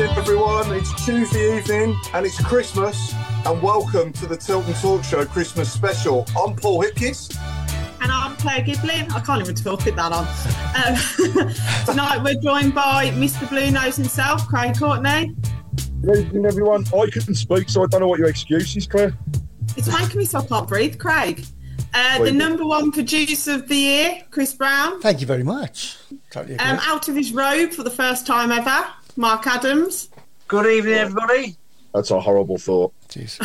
everyone. It's Tuesday evening and it's Christmas. And welcome to the Tilton Talk Show Christmas special. I'm Paul Hipkiss. And I'm Claire Giblin. I can't even talk it that on. Um, tonight we're joined by Mr. Blue Nose himself, Craig Courtney. Good evening, everyone. I couldn't speak, so I don't know what your excuse is, Claire. It's making me so I can't breathe, Craig. Uh, the number one producer of the year, Chris Browne. Thank you very much. Totally um, out of his robe for the first time ever, Mark Adams. Good evening, everybody. That's a horrible thought. Jeez.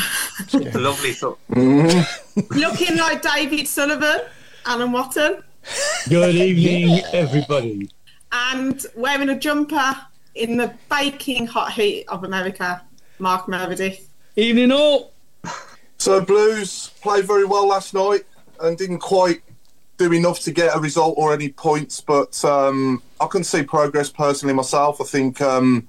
Lovely thought. Looking like David Sullivan, Alan Watton. Good evening, everybody. And wearing a jumper in the baking hot heat of America, Mark Meredith. Evening all. So Blues played very well last night and didn't quite do enough to get a result or any points, but um, I can see progress personally myself. I think um,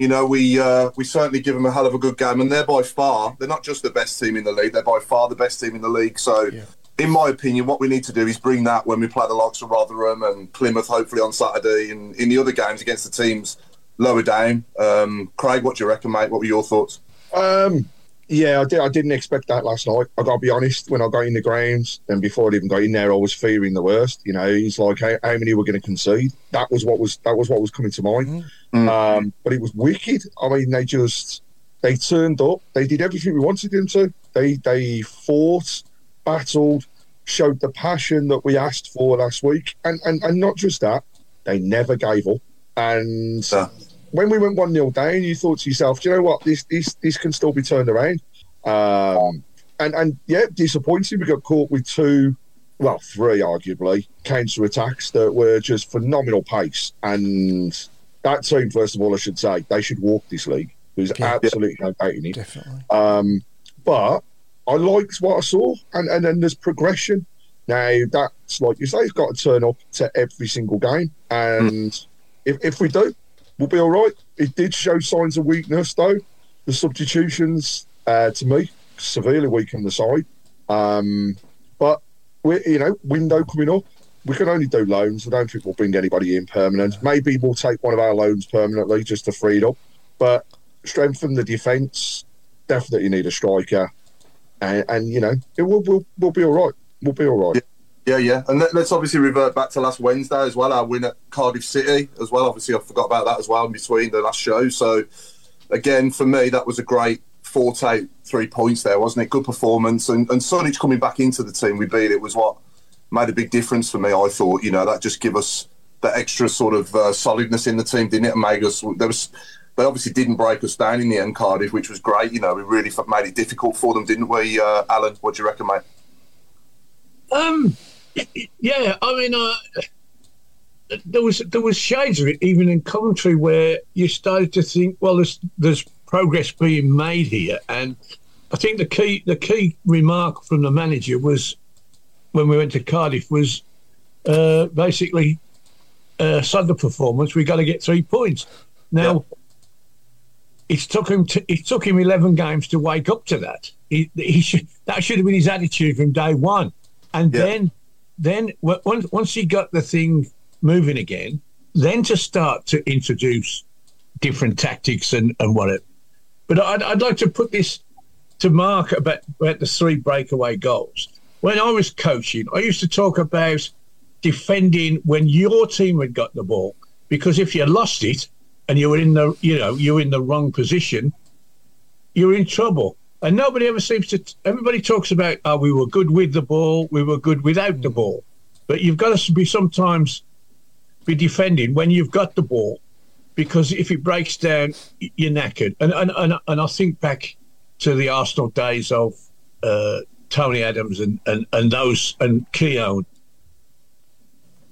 you know, we uh, we certainly give them a hell of a good game, and they're by far they're not just the best team in the league; they're by far the best team in the league. So, yeah. in my opinion, what we need to do is bring that when we play the likes of Rotherham and Plymouth, hopefully on Saturday, and in the other games against the teams lower down. Um, Craig, what do you reckon, mate? What were your thoughts? Um, yeah, I, did, I didn't expect that last night. I got to be honest. When I got in the grounds, and before I even got in there, I was fearing the worst. You know, he's like, how, how many were going to concede? That was what was that was what was coming to mind. Mm. Um, but it was wicked. I mean, they just they turned up. They did everything we wanted them to. They they fought, battled, showed the passion that we asked for last week, and and, and not just that, they never gave up. And yeah when we went one 0 down, you thought to yourself, do you know what? This this this can still be turned around. Um, and and yeah, disappointing. We got caught with two, well, three arguably counter attacks that were just phenomenal pace. And that team, first of all, I should say, they should walk this league. There's yeah, absolutely no doubt in it. Definitely. Um, but I liked what I saw, and and then there's progression. Now that's like you say, it's got to turn up to every single game, and mm. if if we do, we'll be all right. It did show signs of weakness, though. The substitutions, uh, to me, severely weakened the side. Um, but we're, you know, window coming up, we can only do loans. I don't think we'll bring anybody in permanent. Maybe we'll take one of our loans permanently just to free it up. But strengthen the defence. Definitely need a striker, and, and you know, it will we'll, we'll be all right. We'll be all right. Yeah. Yeah, and let, us obviously revert back to last Wednesday as well. Our win at Cardiff City as well. Obviously, I forgot about that as well in between the last show. So, again, for me, that was a great four forte three points there, wasn't it? Good performance, and and Sunjic coming back into the team we beat it was what made a big difference for me. I thought, you know, that just give us that extra sort of uh, solidness in the team, didn't it? Made us there was. They obviously didn't break us down in the end, Cardiff, which was great. You know, we really made it difficult for them, didn't we, uh, Alan? What do you reckon, mate? Um, yeah, I mean, uh, there was there was shades of it even in commentary where you started to think, well, there's there's progress being made here, and I think the key the key remark from the manager was when we went to Cardiff was uh, basically uh, Sunday performance. We got to get three points now. Yeah. It took him. To, it took him eleven games to wake up to that. He, he should, that should have been his attitude from day one, and yeah. then then once once he got the thing moving again, then to start to introduce different tactics and and what But I'd, I'd like to put this to Mark about, about the three breakaway goals. When I was coaching, I used to talk about defending when your team had got the ball because if you lost it and you were in the you know you're in the wrong position, you're in trouble. And nobody ever seems to. Everybody talks about, oh, we were good with the ball, we were good without the ball. But you've got to be sometimes be defending when you've got the ball, because if it breaks down, you're knackered. And and and, and I think back to the Arsenal days of uh, Tony Adams and, and, and those and Keown.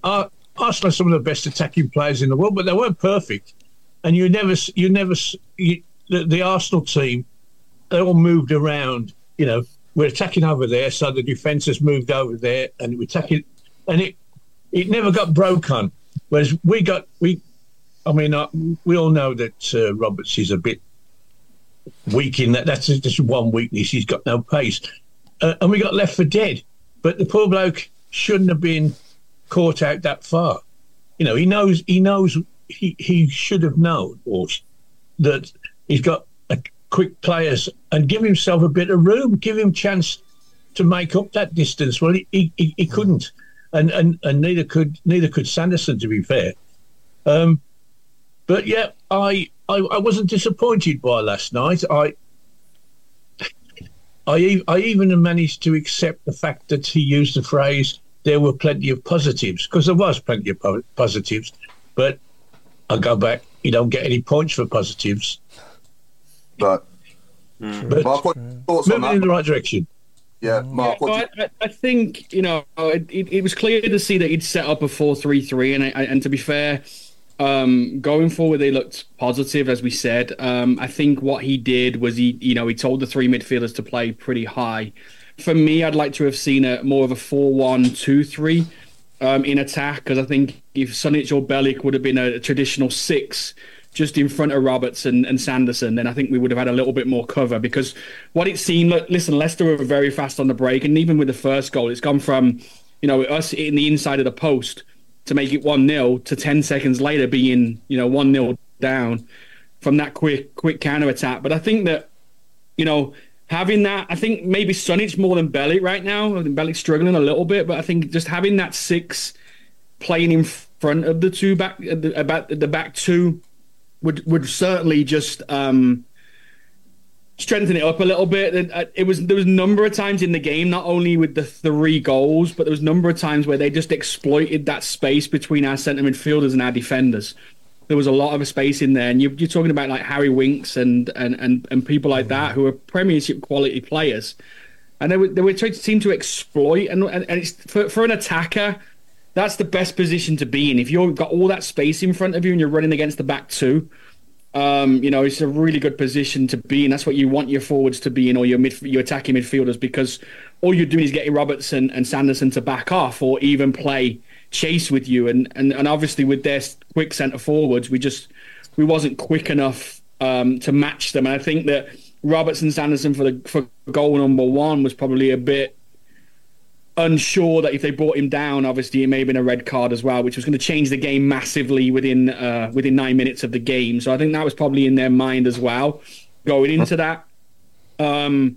Uh, Arsenal are some of the best attacking players in the world, but they weren't perfect. And you never, you never, you, the, the Arsenal team, they all moved around. You know, we're attacking over there, so the defence has moved over there, and we're attacking, and it, it never got broken. Whereas we got, we, I mean, uh, we all know that uh, Roberts is a bit weak in that. That's just one weakness. He's got no pace, uh, and we got left for dead. But the poor bloke shouldn't have been caught out that far. You know, he knows. He knows. He he should have known, or that he's got a quick players and give himself a bit of room. Give him chance to make up that distance. Well, he he, he, couldn't, and, and and neither could neither could Sanderson. To be fair. Um, but yeah, I, I I wasn't disappointed by last night. I I even managed to accept the fact that he used the phrase "there were plenty of positives" because there was plenty of po- positives. But I go back, you don't get any points for positives. But But Mark, what thoughts on moving in the right direction. Yeah, Mark, what do I, I, I think you know it, it, it was clear to see that he'd set up a four-three-three, and I, and to be fair, um, going forward they looked positive, as we said. Um, I think what he did was he, you know, he told the three midfielders to play pretty high. For me, I'd like to have seen a more of a four-one-two-three um, in attack because I think if Sunjic or Bielik would have been a, traditional six just in front of Roberts and, and Sanderson, then I think we would have had a little bit more cover because what it seemed, look, listen, Leicester were very fast on the break, and even with the first goal, it's gone from you know us in the inside of the post to make it one 0 to ten seconds later being you know one 0 down from that quick quick counter attack. But I think that you know, having that, I think maybe Sunjic more than Bielik right now. I think Bielik's struggling a little bit, but I think just having that six playing in front of the two back, about the back two, would would certainly just um, strengthen it up a little bit. Uh, It was there was a number of times in the game, not only with the three goals, but there was a number of times where they just exploited that space between our centre midfielders and our defenders. There was a lot of space in there, and you, you're talking about like Harry Winks and and and, and people like that who are Premiership quality players, and they were they were trying to seem to exploit, and and, and it's for for an attacker. That's the best position to be in. If you've got all that space in front of you and you're running against the back two, um, you know, it's a really good position to be in. That's what you want your forwards to be in, or your mid, your attacking midfielders, because all you're doing is getting Robertson and Sanderson to back off, or even play chase with you. And and, and obviously with their quick centre forwards, we just we wasn't quick enough um, to match them. And I think that Robertson Sanderson for the for goal number one was probably a bit unsure that if they brought him down, obviously it may have been a red card as well, which was going to change the game massively within uh, within nine minutes of the game. So I think that was probably in their mind as well going into that. Um,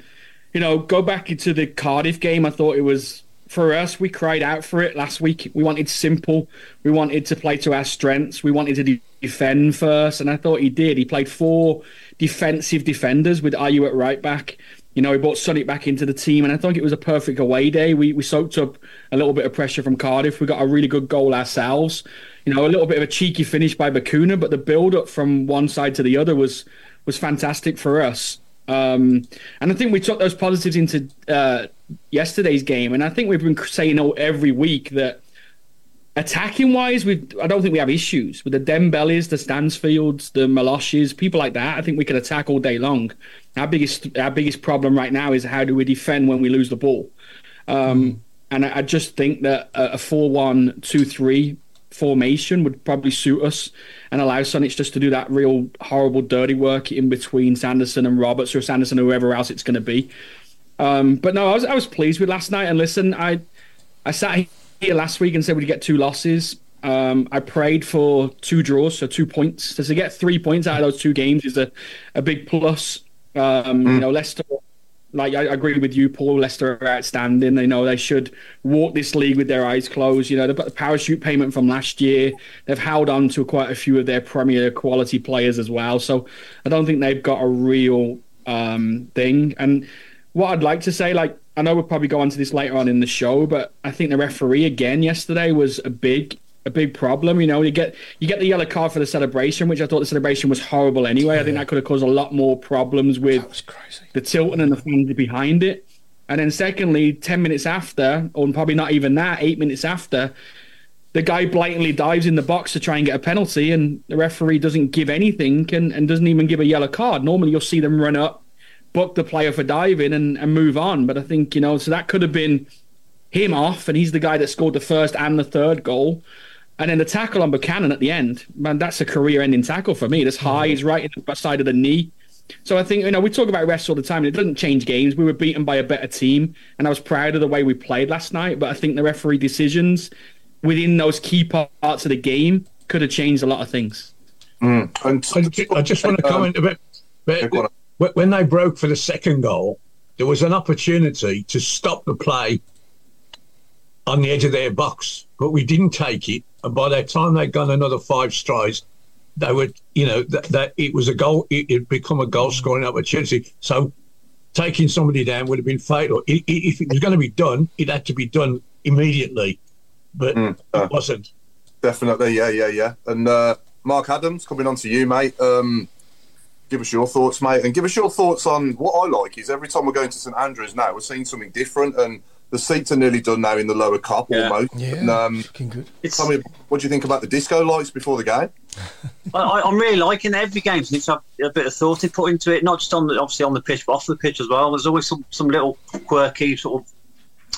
you know, go back into the Cardiff game. I thought it was for us. We cried out for it last week. We wanted simple. We wanted to play to our strengths. We wanted to de- defend first, and I thought he did. He played four defensive defenders with Aiwu at right back. You know, he brought Sunjic back into the team, and I think it was a perfect away day. We we soaked up a little bit of pressure from Cardiff. We got a really good goal ourselves. You know, a little bit of a cheeky finish by Bacuna, but the build up from one side to the other was was fantastic for us. Um, and I think we took those positives into uh, yesterday's game, and I think we've been saying all every week that attacking wise, we I don't think we have issues with the Dembélés, the Stansfields, the Miyoshis, people like that. I think we can attack all day long. Our biggest our biggest problem right now is how do we defend when we lose the ball. Um, And I, I just think that a, a four-one-two-three formation would probably suit us and allow Sunjic just to do that real horrible dirty work in between Sanderson and Roberts or Sanderson or whoever else it's going to be. Um, but no, I was I was pleased with last night. And listen, I I sat here last week and said we'd get two losses. Um, I prayed for two draws, so two points. So to get three points out of those two games is a, a big plus. Um, You know, Leicester, like I agree with you, Paul. Leicester are outstanding. They know they should walk this league with their eyes closed. You know, they've got the parachute payment from last year. They've held on to quite a few of their premier quality players as well. So I don't think they've got a real um, thing. And what I'd like to say, like, I know we'll probably go on to this later on in the show, but I think the referee again yesterday was a big a big problem. You know, you get you get the yellow card for the celebration, which I thought the celebration was horrible anyway. I think that could have caused a lot more problems with the Tilton and the fans behind it. And then secondly, ten minutes after, or probably not even that, eight minutes after, the guy blatantly dives in the box to try and get a penalty, and the referee doesn't give anything and, and doesn't even give a yellow card. Normally, you'll see them run up, book the player for diving, and, and move on. But I think, you know, so that could have been him off, and he's the guy that scored the first and the third goal. And then the tackle on Buchanan at the end, man, that's a career-ending tackle for me. That's high, he's right in the side of the knee. So I think you know we talk about refs all the time, and it doesn't change games. We were beaten by a better team, and I was proud of the way we played last night. But I think the referee decisions within those key parts of the game could have changed a lot of things. Mm. And I, I just want to comment a bit. but wh- when they broke for the second goal, there was an opportunity to stop the play on the edge of their box, but we didn't take it. And by the time they'd gone another five strides, they would, you know, that, that it was a goal. It had become a goal scoring opportunity. So taking somebody down would have been fatal. I- i- If it was going to be done, it had to be done immediately, but Mm, uh, it wasn't. Definitely, yeah, yeah, yeah. And uh, Mark Adams, coming on to you, mate. Um, give us your thoughts, mate, and give us your thoughts on what I like is every time we're going to St Andrews now, we're seeing something different, and the seats are nearly done now in the lower Kop Yeah. almost. Yeah, And, um, looking good. tell me, what do you think about the disco lights before the game? I, I, I'm really liking every game. Needs to have a bit of thought put into it, not just on the obviously on the pitch, but off the pitch as well. There's always some, some little quirky sort of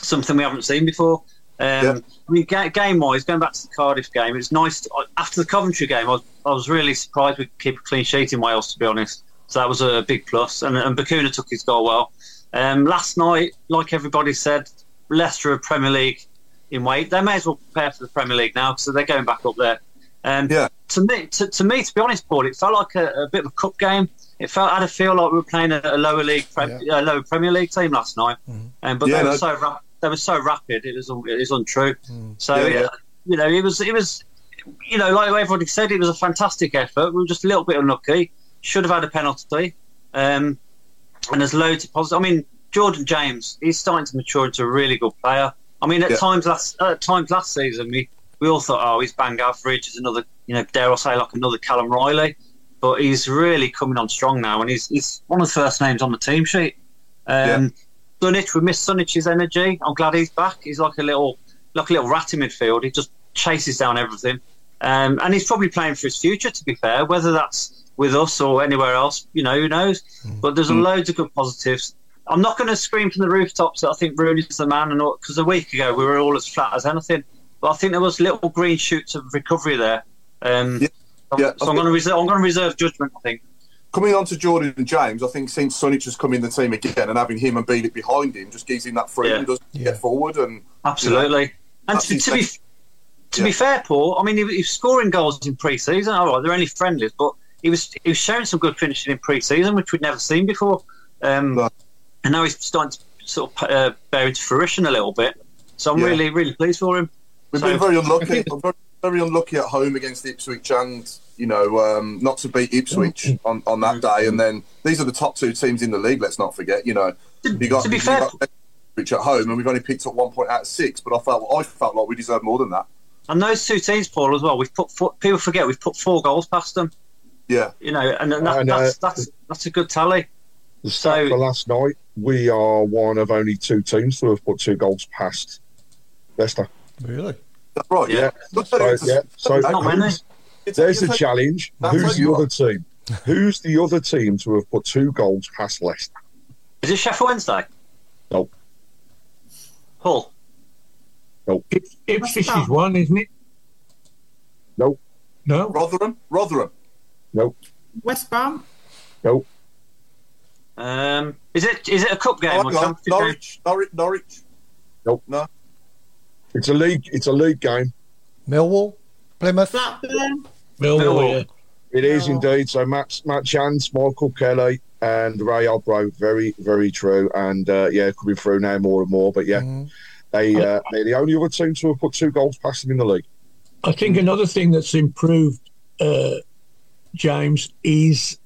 something we haven't seen before. Um, Yeah. I mean, ga- game wise, going back to the Cardiff game, it's nice. To, after the Coventry game, I was, I was really surprised we could keep a clean sheet in Wales, to be honest. So that was a big plus. And, and Bacuna took his goal well. Um, last night, like everybody said, Leicester are Premier League in weight. They may as well prepare for the Premier League now because they're going back up there. Um, Yeah. To me, to, to me, to be honest, Paul, it felt like a, a bit of a cup game. It felt I had a feel like we were playing a, a lower league, pre- a lower Premier League team last night. Um, but Yeah, they were no- so ra- they were so rapid. It was un- it was untrue. So Yeah, yeah. you know, it was it was you know, like everybody said, it was a fantastic effort. We were just a little bit unlucky. Should have had a penalty. Um, and there's loads of positive. I mean, Jordan James, he's starting to mature into a really good player. I mean, at Yeah. times last at times last season, we, we all thought, oh, he's bang average. He's another, you know, dare I say, like another Callum Reilly. But he's really coming on strong now, and he's he's one of the first names on the team sheet. Um, Sunjic, we missed Sunjic's energy. I'm glad he's back. He's like a little like a little rat in midfield. He just chases down everything. Um, and he's probably playing for his future, to be fair, whether that's with us or anywhere else, you know, who knows? But there's loads of good positives. I'm not going to scream from the rooftops that I think Rooney's the man, and because a week ago we were all as flat as anything. But I think there was little green shoots of recovery there. Um, Yeah, yeah, so I I'm going to reserve. I'm going to reserve judgment. I think. Coming on to Jordan and James, I think since Sunjic has come in the team again and having him and Bielik behind him just gives him that freedom, Yeah. doesn't he, get forward and Absolutely. and to, to be his- to be fair, Paul, I mean, he, he was scoring goals in pre-season. All right, they're only friendlies, but he was he was showing some good finishing in pre-season, which we'd never seen before. Um, and now he's starting to sort of uh, bear into fruition a little bit. So I'm Yeah. really really pleased for him. We've So- been very unlucky. very, very unlucky at home against Ipswich, and you know, um, not to beat Ipswich Mm. on, on that day. And then these are the top two teams in the league. Let's not forget. You know, you got, to be you fair- got Ipswich at home, and we've only picked up one point out of six. But I felt I felt like we deserved more than that. And those two teams, Paul, as well. We've put four, people forget we've put four goals past them. Yeah, You know, and, and that, know. that's that's that's a good tally. The stat for last night, we are one of only two teams to have put two goals past Leicester. Really? That's right. Yeah. So, yeah. So Not many. who's- there's the challenge. Who's the other team? Who's the other team to have put two goals past Leicester? Is it Sheffield Wednesday? No. Hull. No. Ips- Ipswich is one, isn't it? No. No. Rotherham, Rotherham. No. West Brom. No. Um, is it is it a cup game or hang game? Norwich, Norwich, Norwich. Nope. No. It's a league. It's a league game. Millwall, Plymouth. Blackburn. Millwall, yeah. It is indeed. So Matt Matt Chance, Michael Kelly, and Ray Albro. Very very true. And uh, yeah, coming through now more and more. But yeah, they uh, they're the only other team to have put two goals past them in the league. I think another thing that's improved, uh, James, is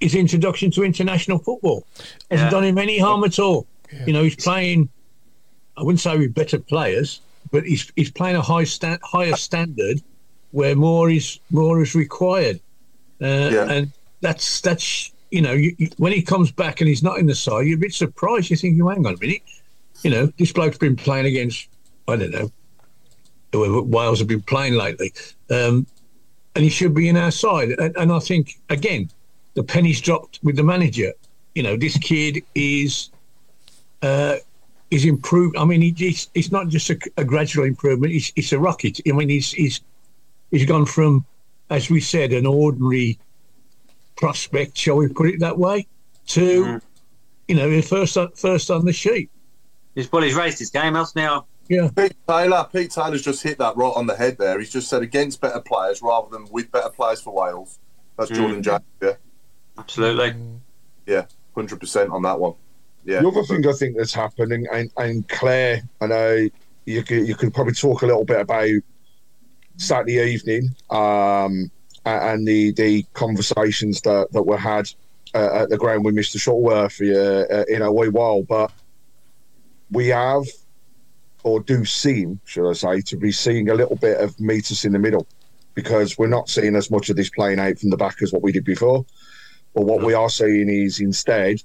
his introduction to international football. Hasn't Yeah. done him any harm at all. You know, he's playing. I wouldn't say with better players, but he's he's playing a high sta- higher standard where more is more is required. Uh, Yeah. And that's that's you know you, you- when he comes back and he's not in the side, you're a bit surprised. You think, you hang on a minute, you know, this bloke's been playing against I don't know whoever Wales have been playing lately, um, and he should be in our side. And, and I think again, the penny's dropped with the manager. You know, this kid is uh, is improved. I mean, he, he's, it's not just a, a gradual improvement; it's, it's a rocket. I mean, he's he's he's gone from, as we said, an ordinary prospect, shall we put it that way, to you know, first on, first on the sheet. He's, well, he's raised his game, hasn't? Yeah. Pete Taylor, Pete Taylor's just hit that right on the head there. He's just said against better players rather than with better players for Wales. That's Mm. Jordan James. Yeah, Absolutely. yeah, hundred percent on that one. Yeah, The other thing I think that's happened, and, and, and Claire, I know you could, you could probably talk a little bit about Saturday evening um, and the, the conversations that, that were had uh, at the ground with Mr. Shuttleworth uh, uh, in a wee while, but we have, or do seem, should I say, to be seeing a little bit of meet us in the middle because we're not seeing as much of this playing out from the back as what we did before. But what we are seeing is instead,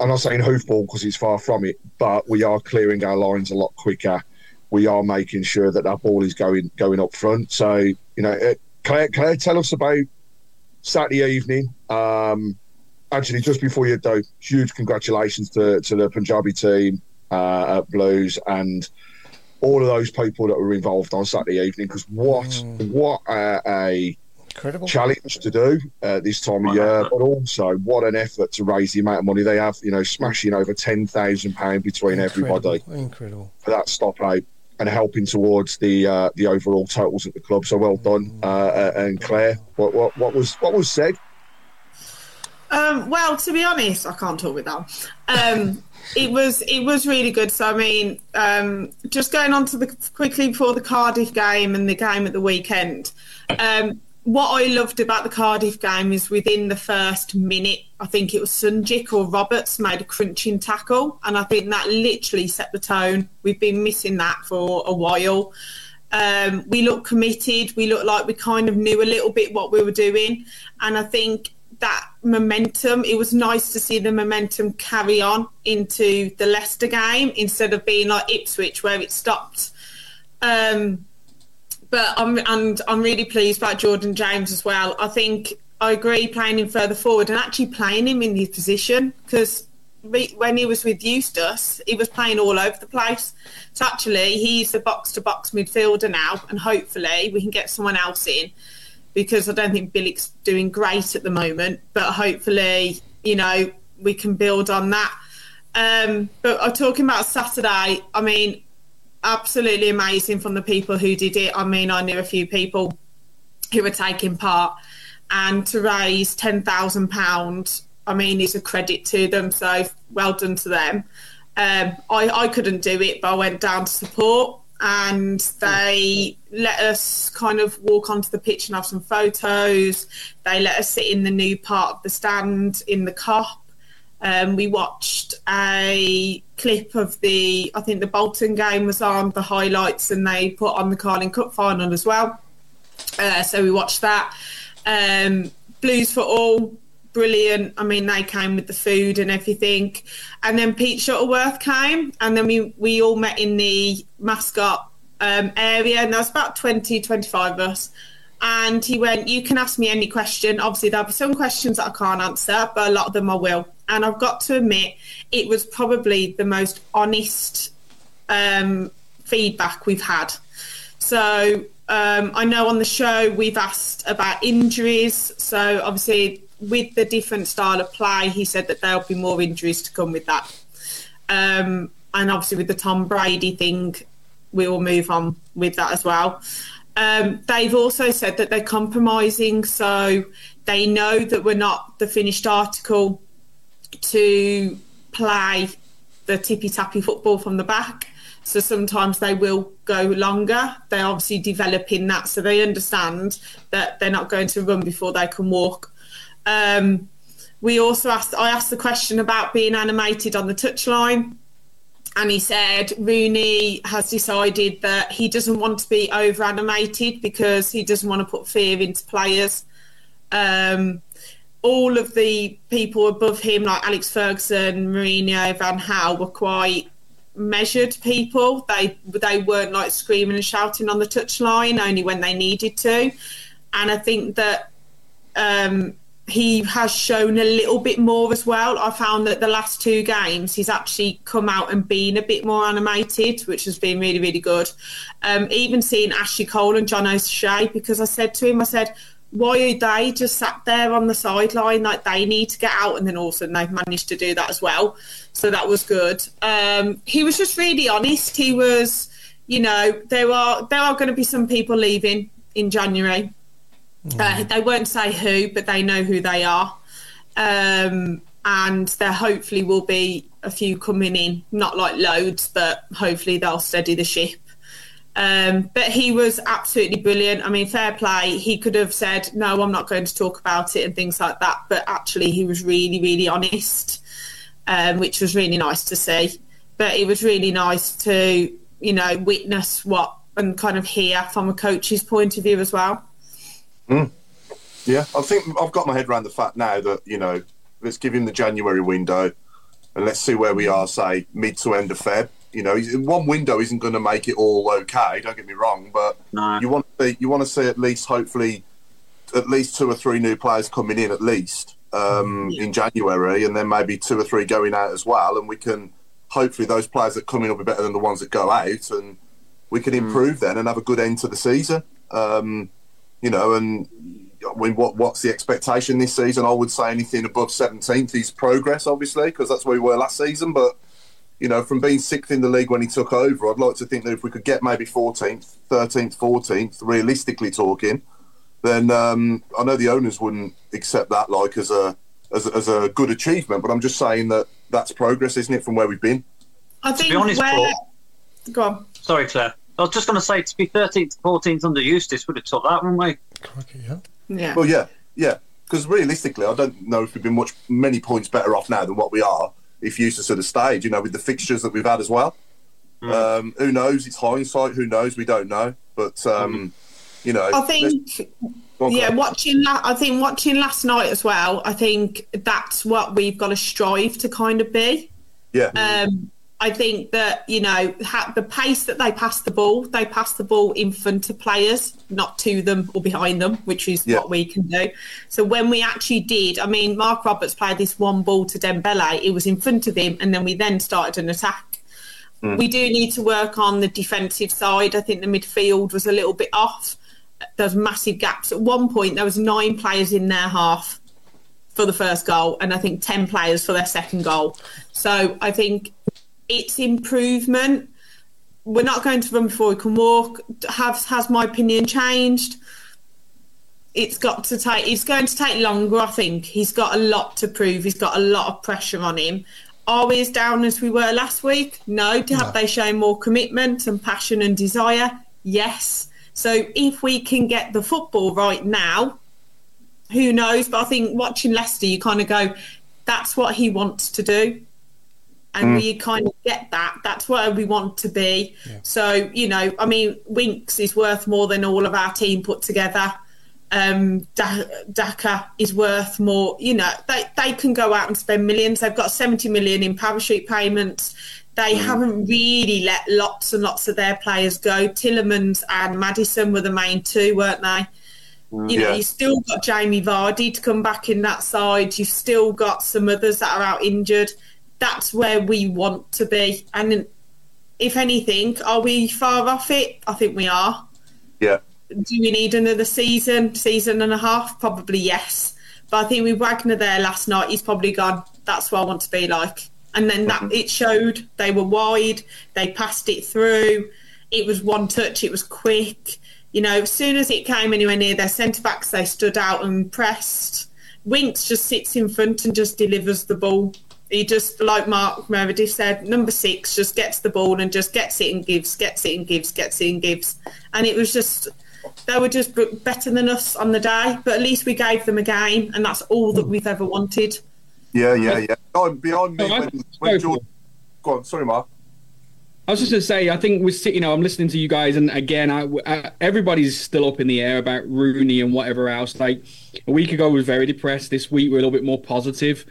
I'm not saying hoofball because it's far from it, but we are clearing our lines a lot quicker. We are making sure that that ball is going going up front. So you know, uh, Claire, Claire, tell us about Saturday evening. Um, actually, just before you do, huge congratulations to, to the Punjabi team uh, at Blues and all of those people that were involved on Saturday evening. Because what what a, a Incredible. challenge to do uh, this time of year, but also what an effort to raise the amount of money they have. You know, smashing over ten thousand pound between everybody Incredible. Incredible. for that stop out and helping towards the uh, the overall totals at the club. So well done, uh, uh, and Claire. What, what what was what was said? Um, well, to be honest, I can't talk with that. Um, it was it was really good. So I mean, um, just going on to the quickly before the Cardiff game and the game at the weekend. Um, what I loved about the Cardiff game is within the first minute, I think it was Sunjic or Roberts made a crunching tackle, and I think that literally set the tone. We've been missing that for a while. Um, we looked committed. We looked like we kind of knew a little bit what we were doing, and I think that momentum. It was nice to see the momentum carry on into the Leicester game instead of being like Ipswich where it stopped. Um, but I'm and I'm really pleased about Jordan James as well. I think I agree playing him further forward and actually playing him in his position because when he was with Eustace, he was playing all over the place. So actually, he's the box to box midfielder now, and hopefully we can get someone else in because I don't think Bielik's doing great at the moment. But hopefully, you know, we can build on that. Um, but I'm talking about Saturday. I mean, absolutely amazing from the people who did it. I mean, I knew a few people who were taking part, and to raise ten thousand pounds, I mean, is a credit to them. So well done to them. Um, I, I couldn't do it, but I went down to support, and they let us kind of walk onto the pitch and have some photos. They let us sit in the new part of the stand in the Kop. Um, we watched a clip of the, I think the Bolton game was on, the highlights, and they put on the Carling Cup final as well. Uh, so we watched that. Um, Blues for All, brilliant. I mean, they came with the food and everything. And then Pete Shuttleworth came, and then we, we all met in the mascot um, area, and there was about 20, 25 of us. And he went, You can ask me any question. Obviously, there'll be some questions that I can't answer, but a lot of them I will. And I've got to admit, it was probably the most honest um, feedback we've had. So um, I know on the show we've asked about injuries. So obviously, with the different style of play, he said that there'll be more injuries to come with that. Um, and obviously, with the Tom Brady thing, we will move on with that as well. Um, they've also said that they're compromising, so they know that we're not the finished article to play the tippy tappy football from the back. So sometimes they will go longer. They're obviously developing that, so they understand that they're not going to run before they can walk. Um, we also asked. I asked the question about being animated on the touchline, and he said Rooney has decided that he doesn't want to be over animated because he doesn't want to put fear into players. Um, all of the people above him, like Alex Ferguson, Mourinho, Van Gaal, were quite measured people. They they weren't like screaming and shouting on the touchline only when they needed to. And I think that um, he has shown a little bit more as well. I found that the last two games he's actually come out and been a bit more animated, which has been really really good. Um, even seeing Ashley Cole and John O'Shea because I said to him, I said why are they just sat there on the sideline? Like they need to get out and then also they've managed to do that as well. So that was good. Um, he was just really honest. He was you know there are there are going to be some people leaving in january. Mm. uh, they won't say who but they know who they are. Um, and there hopefully will be a few coming in. Not like loads but hopefully they'll steady the ship um, but he was absolutely brilliant. I mean, fair play. He could have said, no, I'm not going to talk about it and things like that. But actually, he was really, really honest, um, which was really nice to see. But it was really nice to, you know, witness what and kind of hear from a coach's point of view as well. Mm. Yeah, I think I've got my head around the fact now that, you know, let's give him the January window and let's see where we are, say, mid to end of Feb you know, one window isn't going to make it all okay. Don't get me wrong, but no. you want to see, you want to see at least hopefully at least two or three new players coming in at least um, yeah. in January, and then maybe two or three going out as well, and we can hopefully those players that come in will be better than the ones that go out, and we can mm. improve mm. then and have a good end to the season. Um, you know, and I mean, what what's the expectation this season? I would say anything above seventeenth is progress, obviously, because that's where we were last season, but you know, from being sixth in the league when he took over, I'd like to think that if we could get maybe 14th, 13th, 14th, realistically talking, then um, I know the owners wouldn't accept that like as a, as a as a good achievement. But I'm just saying that that's progress, isn't it, from where we've been? I think. To be honest, where... Paul, go on. Sorry, Claire. I was just going to say to be 13th, 14th under Eustace would have took that, wouldn't we? yeah. Yeah. Well, yeah, yeah. Because realistically, I don't know if we've been much many points better off now than what we are if used to sort of stage, you know, with the fixtures that we've had as well. Mm. Um, who knows? It's hindsight. Who knows? We don't know. But um, mm. you know, I think. On, yeah, watching. I think watching last night as well. I think that's what we've got to strive to kind of be. Yeah. Um, I think that you know ha- the pace that they pass the ball, they pass the ball in front of players, not to them or behind them, which is yeah. what we can do. So when we actually did, I mean, Marc Roberts played this one ball to Dembele. It was in front of him, and then we then started an attack. Mm. We do need to work on the defensive side. I think the midfield was a little bit off. There's massive gaps. At one point, there was nine players in their half for the first goal, and I think ten players for their second goal. So I think it's improvement. We're not going to run before we can walk. Has has my opinion changed? It's got to take. It's going to take longer. I think he's got a lot to prove. He's got a lot of pressure on him. Are we as down as we were last week? No. Have they shown more commitment and passion and desire? Yes. So if we can get the football right now, who knows? But I think watching Leicester, you kind of go, that's what he wants to do and mm. we kind of get that. That's where we want to be. Yeah. So you know, I mean, Winks is worth more than all of our team put together. Um, Daka is worth more. You know, they they can go out and spend millions. They've got seventy million in parachute payments. They mm. haven't really let lots and lots of their players go. Tielemans and Maddison were the main two, weren't they? Mm, you know, yeah. you've still got Jamie Vardy to come back in that side. You've still got some others that are out injured that's where we want to be. And if anything, are we far off it? I think we are. Yeah. Do we need another season, season and a half? Probably yes. But I think with Wagner there last night, he's probably gone. That's what I want to be like. And then that mm-hmm. it showed. They were wide. They passed it through. It was one touch. It was quick. You know, as soon as it came anywhere near their centre backs, they stood out and pressed. Winks just sits in front and just delivers the ball he just, like Mark Meredith said, number six just gets the ball and just gets it and gives, gets it and gives, gets it and gives. And it was just, they were just better than us on the day, but at least we gave them a game, and that's all that we've ever wanted. Yeah, yeah, yeah. Behind, behind me, No, when, when go George. Go on, sorry, Mark. I was just going to say, I think we're sitting, you know, I'm listening to you guys, and again, I, I, everybody's still up in the air about Rooney and whatever else. Like a week ago, we were very depressed. This week, we're a little bit more positive.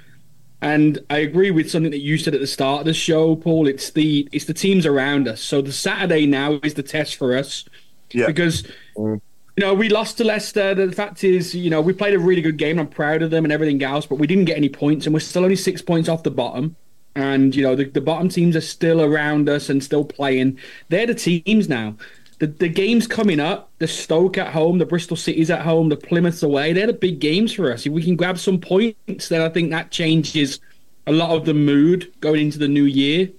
And I agree with something that you said at the start of the show, Paul. It's the it's the teams around us. So the Saturday now is the test for us Yeah. because you know we lost to Leicester. The fact is, you know, we played a really good game. I'm proud of them and everything else, but we didn't get any points, and we're still only six points off the bottom. And you know, the, the bottom teams are still around us and still playing. They're the teams now. The the games coming up, the Stoke at home, the Bristol City's at home, the Plymouth's away. They're the big games for us. If we can grab some points, then I think that changes a lot of the mood going into the new year.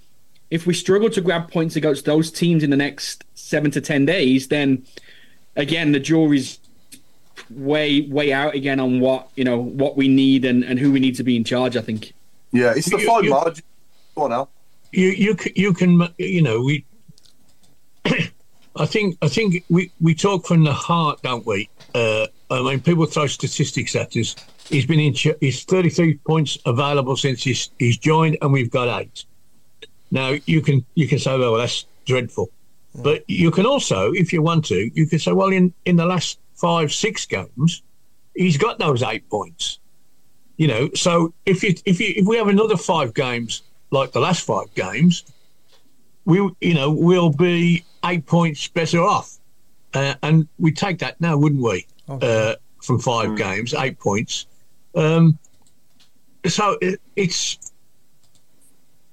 If we struggle to grab points against those teams in the next seven to ten days, then again the jury's way way out again on what you know what we need and, and who we need to be in charge. I think. Yeah, it's the You- fine you- margin. Go on, Al. you you c- you can you know we I think I think we we talk from the heart, don't we? Uh, I mean, people throw statistics at us. He's been in. He's 33 points available since he's he's joined, and we've got eight. Now you can you can say, well, that's dreadful, but you can also, if you want to, you can say, well, in in the last five six games, he's got those eight points. You know, so if you if you if we have another five games like the last five games, we you know we'll be eight points better off, uh, and we take that now, wouldn't we? Uh, from five games, eight points. Um, so it, it's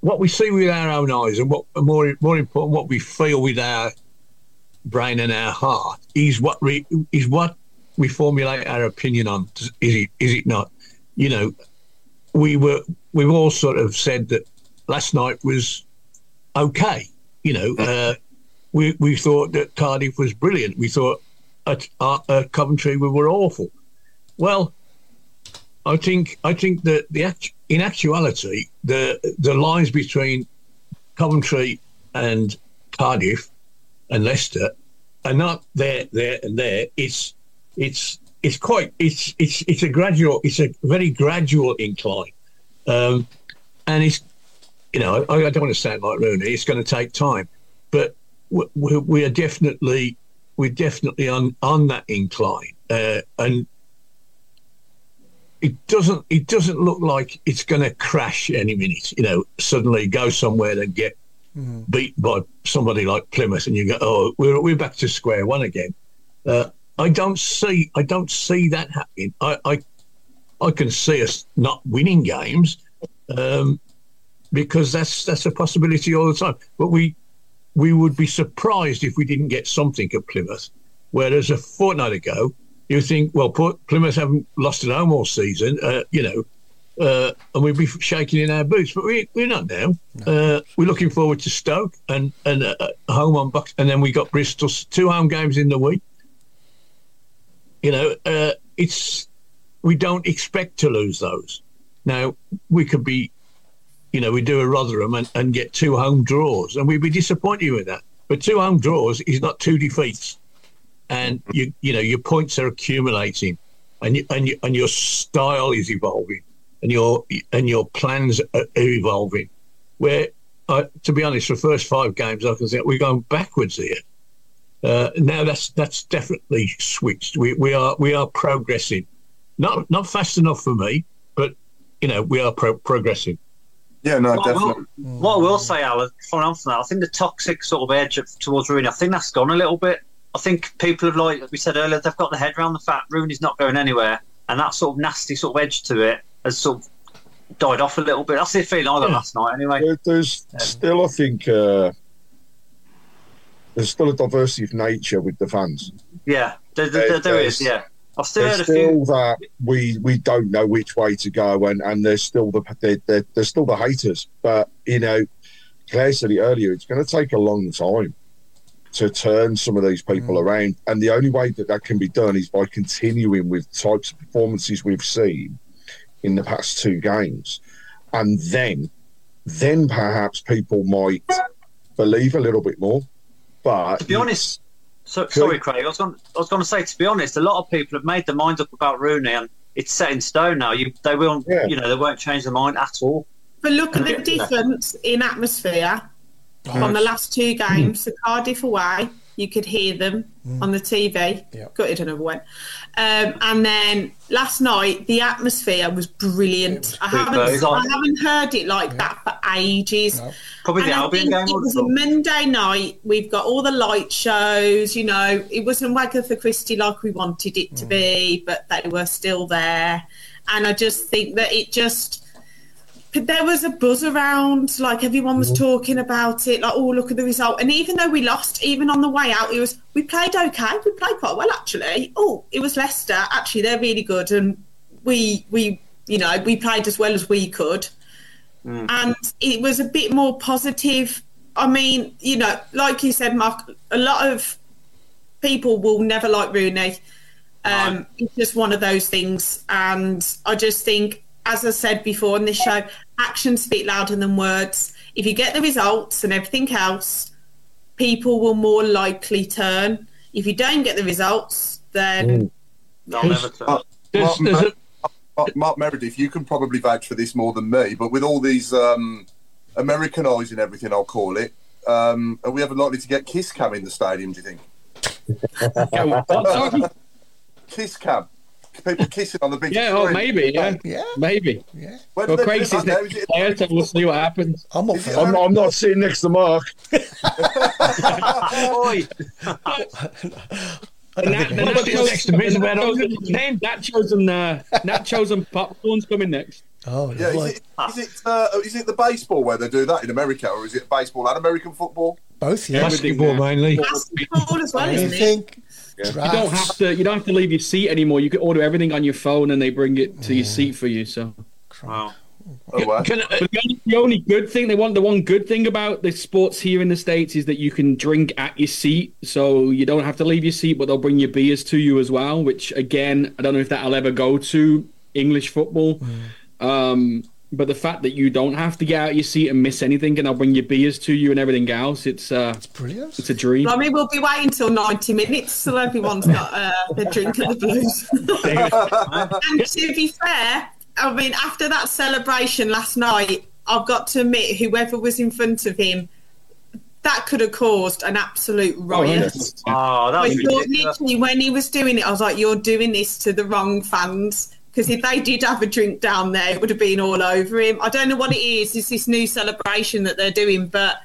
what we see with our own eyes, and what more more important, what we feel with our brain and our heart is what re, is what we formulate our opinion on. Is it is it not? You know, we were we've all sort of said that last night was okay. You know, uh, we we thought that Cardiff was brilliant. We thought at, at Coventry we were awful. Well, I think I think that the in actuality the the lines between Coventry and Cardiff and Leicester are not there there and there. It's it's it's quite it's it's it's a gradual it's a very gradual incline, um, and it's you know I, I don't want to sound like Rooney. It's going to take time, but we, we, we are definitely we're definitely on on that incline, uh, and it doesn't it doesn't look like it's going to crash any minute. You know, suddenly go somewhere and get beat by somebody like Plymouth, and you go, oh, we're we're back to square one again. Uh, I don't see I don't see that happening. I I, I can see us not winning games um, because that's that's a possibility all the time. But we we would be surprised if we didn't get something at Plymouth. Whereas a fortnight ago, you think, well, Plymouth haven't lost at home all season, uh, you know, uh, and we'd be shaking in our boots. But we, we're not now. Uh, we're looking forward to Stoke and and uh, home on Bucks, and then we got Bristol, two home games in the week. You know, uh, it's we don't expect to lose those. Now we could be, you know, we do a Rotherham and, and get two home draws, and we'd be disappointed with that. But two home draws is not two defeats, and you you know your points are accumulating, and you, and you, and your style is evolving, and your and your plans are evolving. Where, uh, to be honest, the first five games, I can say we're going backwards here. Uh, now that's that's definitely switched. We we are we are progressing, not not fast enough for me, but you know we are pro- progressing. Yeah, no, What I, will, definitely. what I will say, Alan, following on from that, I think the toxic sort of edge of, towards Rooney, I think that's gone a little bit. I think people have, like we said earlier, they've got their head around the fact Rooney's not going anywhere, and that sort of nasty sort of edge to it has sort of died off a little bit. That's the feeling I got Yeah. last night, anyway. There- There's still, I think, uh, there's still a diversity of nature with the fans. Yeah, there, there, there, there is. Yeah, I've still There's heard a few. still that we we don't know which way to go, and and there's still the there, there, there's still the haters. But you know, Claire said it earlier. It's going to take a long time to turn some of these people mm. around, and the only way that that can be done is by continuing with types of performances we've seen in the past two games, and then then perhaps people might believe a little bit more. But To be honest, so, sorry, Craig. I was going. I was going to say, to be honest, a lot of people have made their minds up about Rooney, and it's set in stone now. You they will Yeah. you know they won't change their mind at all. But look at the Yeah. difference in atmosphere oh, on the last two games. The Cardiff away, you could hear them on the TV. Yeah. Gutted another one. Um, and then last night, the atmosphere was brilliant. I, haven't, I haven't heard it like that for ages. Probably the And I Albion game. It was a. Monday night. We've got all the light shows. You know, it wasn't Wagatha Christie like we wanted it to be, but they were still there. And I just think that it just there was a buzz around. Like everyone was talking about it. Like, oh, look at the result. And even though we lost, even on the way out, it was we played okay. We played quite well actually. Oh, it was Leicester. Actually, they're really good, and we we you know we played as well as we could and it was a bit more positive. I mean, you know, like you said, Mark, a lot of people will never like Rooney. Um, It's just one of those things, and I just think, as I said before in this show, actions speak louder than words. If you get the results and everything else, people will more likely turn. If you don't get the results, then They'll never turn. Uh, Mark, there's Mark, Mark Meredith, you can probably vouch for this more than me, but with all these um, Americanising everything, I'll call it, um, are we ever likely to get Kiss Cam in the stadium, do you think? Sorry? Kiss Cam. People kissing on the big Yeah, oh, maybe, yeah, Yeah. maybe. Yeah. When Well, do they Craig says next it- player, so we'll see what happens. I'm up Is for it- that. I'm, I'm not sitting next to Mark. Oi. And that, What about the next division where I'm Nachos, and- nachos and uh, nachos and popcorn's coming next. Oh, Yeah, lovely. is it, is, it, uh, is it the baseball where they do that in America, or is it baseball and American football? Both, yeah. basketball mainly. basketball as well, isn't it? Anything. You don't have to. You don't have to leave your seat anymore. You can order everything on your phone, and they bring it to your seat for you. So, Wow. Oh, wow. Can, I- but the only, the only good thing they want, the one good thing about the sports here in the states is that you can drink at your seat, so you don't have to leave your seat, but they'll bring your beers to you as well. Which again, I don't know if that'll ever go to English football. Um, but the fact that you don't have to get out of your seat and miss anything, and I'll bring your beers to you and everything else, it's uh, Brilliant. it's a dream. I mean, we'll be waiting till 90 minutes till everyone's got uh, their drink of the blues. and to be fair, I mean, after that celebration last night, I've got to admit, whoever was in front of him, that could have caused an absolute riot. Oh, that was thought literally when he was doing it, I was like, "You're doing this to the wrong fans." Because if they did have a drink down there, it would have been all over him. I don't know what it is. It's this new celebration that they're doing, but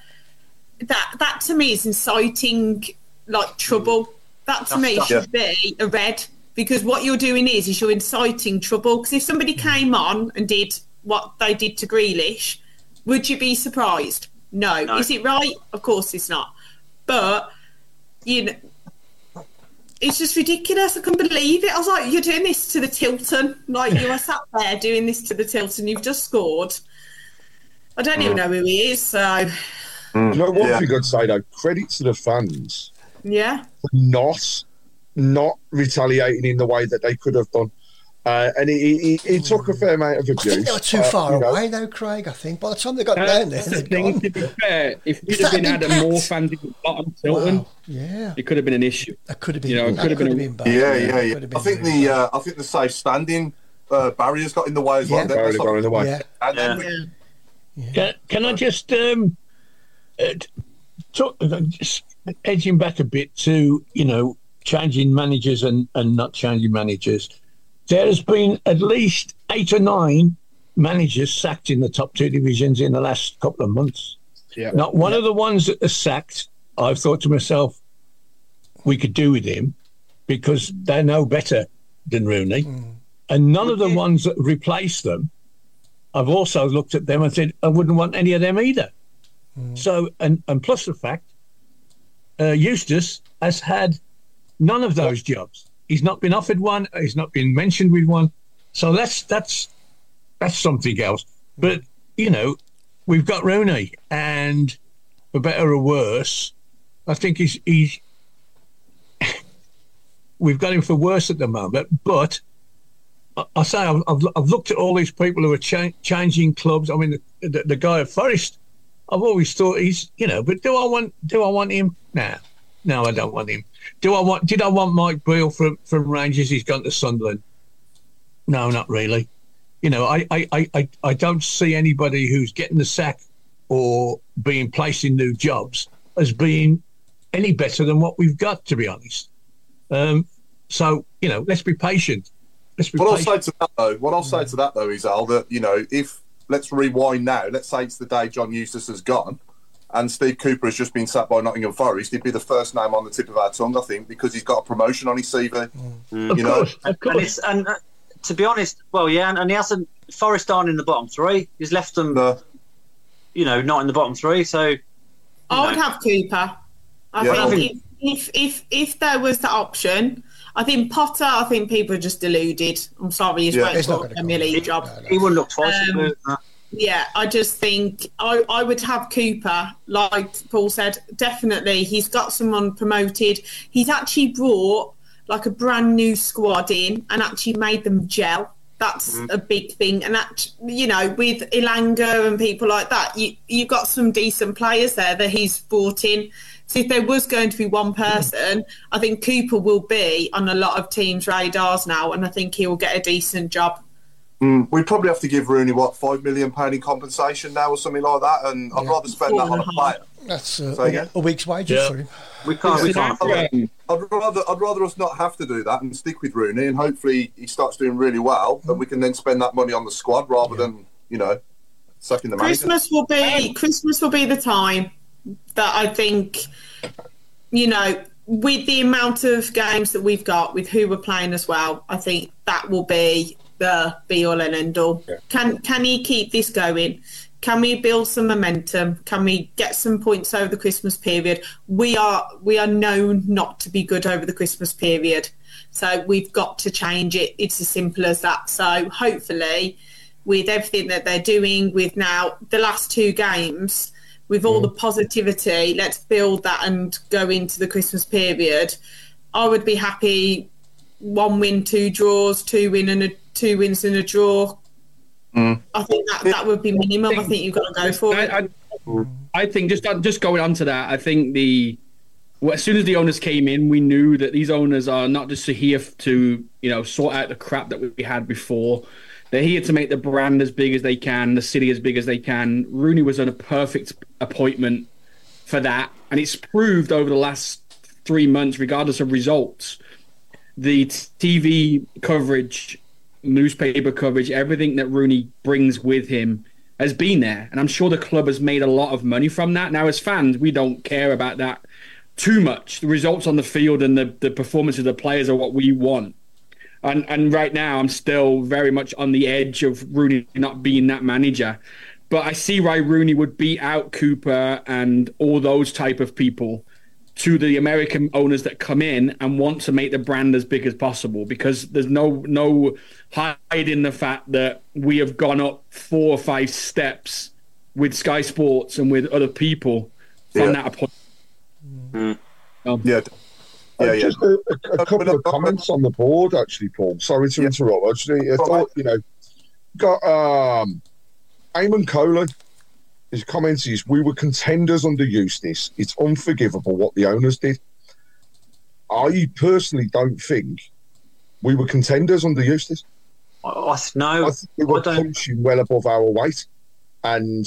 that that to me is inciting like trouble. Mm. That to me should be a red because what you're doing is is you're inciting trouble. Because if somebody mm. came on and did what they did to Grealish, would you be surprised? No. No. Is it right? Of course it's not. But you know, it's just ridiculous. I couldn't believe it. I was like, you're doing this to the Tilton. Like you are sat there doing this to the Tilton. You've just scored. I don't even mm. know who he is. So mm. You know, one Yeah. thing I'd say though, credit to the fans yeah, not not retaliating in the way that they could have done. Uh, and he, it, it took a fair amount of I abuse. think they were too uh, far you know. away though, Craig. I think by the time they got Uh, down there, the thing. gone. To be fair, if you'd have been had impact? more fans in the bottom Tilton, Wow. Yeah, it could have been an issue. that could have been. You know, it could have been been bad. Yeah, yeah, yeah. Could I think the uh, I think the safe standing uh, barriers got in the way as well. Yeah. They- got in the way. Yeah. And then yeah. we- Can, can I just um, uh, talk, uh, just edging back a bit to you know changing managers and, and not changing managers? There has been at least eight or nine managers sacked in the top two divisions in the last couple of months. Yeah. Not one of the ones that are sacked. I've thought to myself, we could do with him because they know better than Rooney, and none of the ones that replace them I've also looked at them and said I wouldn't want any of them either. So, and, and plus the fact, uh, Eustace has had none of those jobs. He's not been offered one. He's not been mentioned with one. So that's that's that's something else. But you know, we've got Rooney, and for better or worse, I think he's he's. we've got him for worse at the moment, but I- I say I've, I've, I've looked at all these people who are cha- changing clubs. I mean, the, the, the guy at Forest, I've always thought he's, you know, but do I want do I want him? No, no, I don't want him. Do I want? Did I want Mike Beale from from Rangers? He's gone to Sunderland. no, not really. You know, I, I, I, I, don't see anybody who's getting the sack or being placed in new jobs as being any better than what we've got, to be honest. Um, so, you know, let's be patient. Let's be What I'll say to that though, what I'll say to that though is Al that you know if let's rewind now. Let's say it's the day John Eustace has gone, and Steve Cooper has just been sacked by Nottingham Forest. He'd be the first name on the tip of our tongue, I think, because he's got a promotion on his CV. Mm. You know, And, and it's and uh, to be honest, well, yeah, and, and he hasn't. Forest aren't in the bottom three. He's left them, you know, not in the bottom three. So I would have Cooper. I Yeah. think if, if if if there was the option, I think Potter. I think people are just deluded. I'm sorry, he's Yeah. waiting not for a gonna Premier League job. he wouldn't look twice. Um, at it. Yeah, I just think I, I would have Cooper. Like Paul said, definitely he's got someone promoted. He's actually brought like a brand new squad in and actually made them gel. That's Mhm. a big thing. And that you know, with Elanga and people like that, you you've got some decent players there that he's brought in. So if there was going to be one person, I think Cooper will be on a lot of teams' radars now, and I think he will get a decent job. Mm, we'd probably have to give Rooney what five million pound in compensation now or something like that, and I'd rather spend that on a player. That's uh, Say again? a week's wages Yeah. for him. We I'd, I'd rather I'd rather us not have to do that and stick with Rooney, and hopefully he starts doing really well, and we can then spend that money on the squad rather than you know sucking the manager. Christmas will be Christmas will be the time that I think you know with the amount of games that we've got with who we're playing as well. I think that will be the be all and end all. Can can he keep this going? Can we build some momentum? Can we get some points over the Christmas period? We are we are known not to be good over the Christmas period. So we've got to change it. It's as simple as that. So hopefully with everything that they're doing with now the last two games, with all mm. the positivity, let's build that and go into the Christmas period. I would be happy one win, two draws, two win and a two wins and a draw. Mm. I think that that would be minimum. I think you've got to go for it. I, I think just uh, just going on to that, I think the well, as soon as the owners came in, we knew that these owners are not just here to you know sort out the crap that we had before. They're here to make the brand as big as they can, the city as big as they can. Rooney was on a perfect appointment for that, and it's proved over the last three months, regardless of results, the TV coverage, newspaper coverage, everything that Rooney brings with him has been there. And I'm sure the club has made a lot of money from that. Now, as fans, we don't care about that too much. The results on the field and the, the performance of the players are what we want. And and right now, I'm still very much on the edge of Rooney not being that manager. But I see why Rooney would beat out Cooper and all those type of people to the American owners that come in and want to make the brand as big as possible because there's no no hiding the fact that we have gone up four or five steps with Sky Sports and with other people from Yeah. that appointment. Yeah. Uh, Yeah, yeah. just a, a, a couple of comments on the board, actually, Paul. Sorry to interrupt. I, just, I thought, you know, got um, Eamon Coley. His comments is, "We were contenders under Eustace. It's unforgivable what the owners did." I personally don't think we were contenders under Eustace. I, I, no, I think we were punching well above our weight, and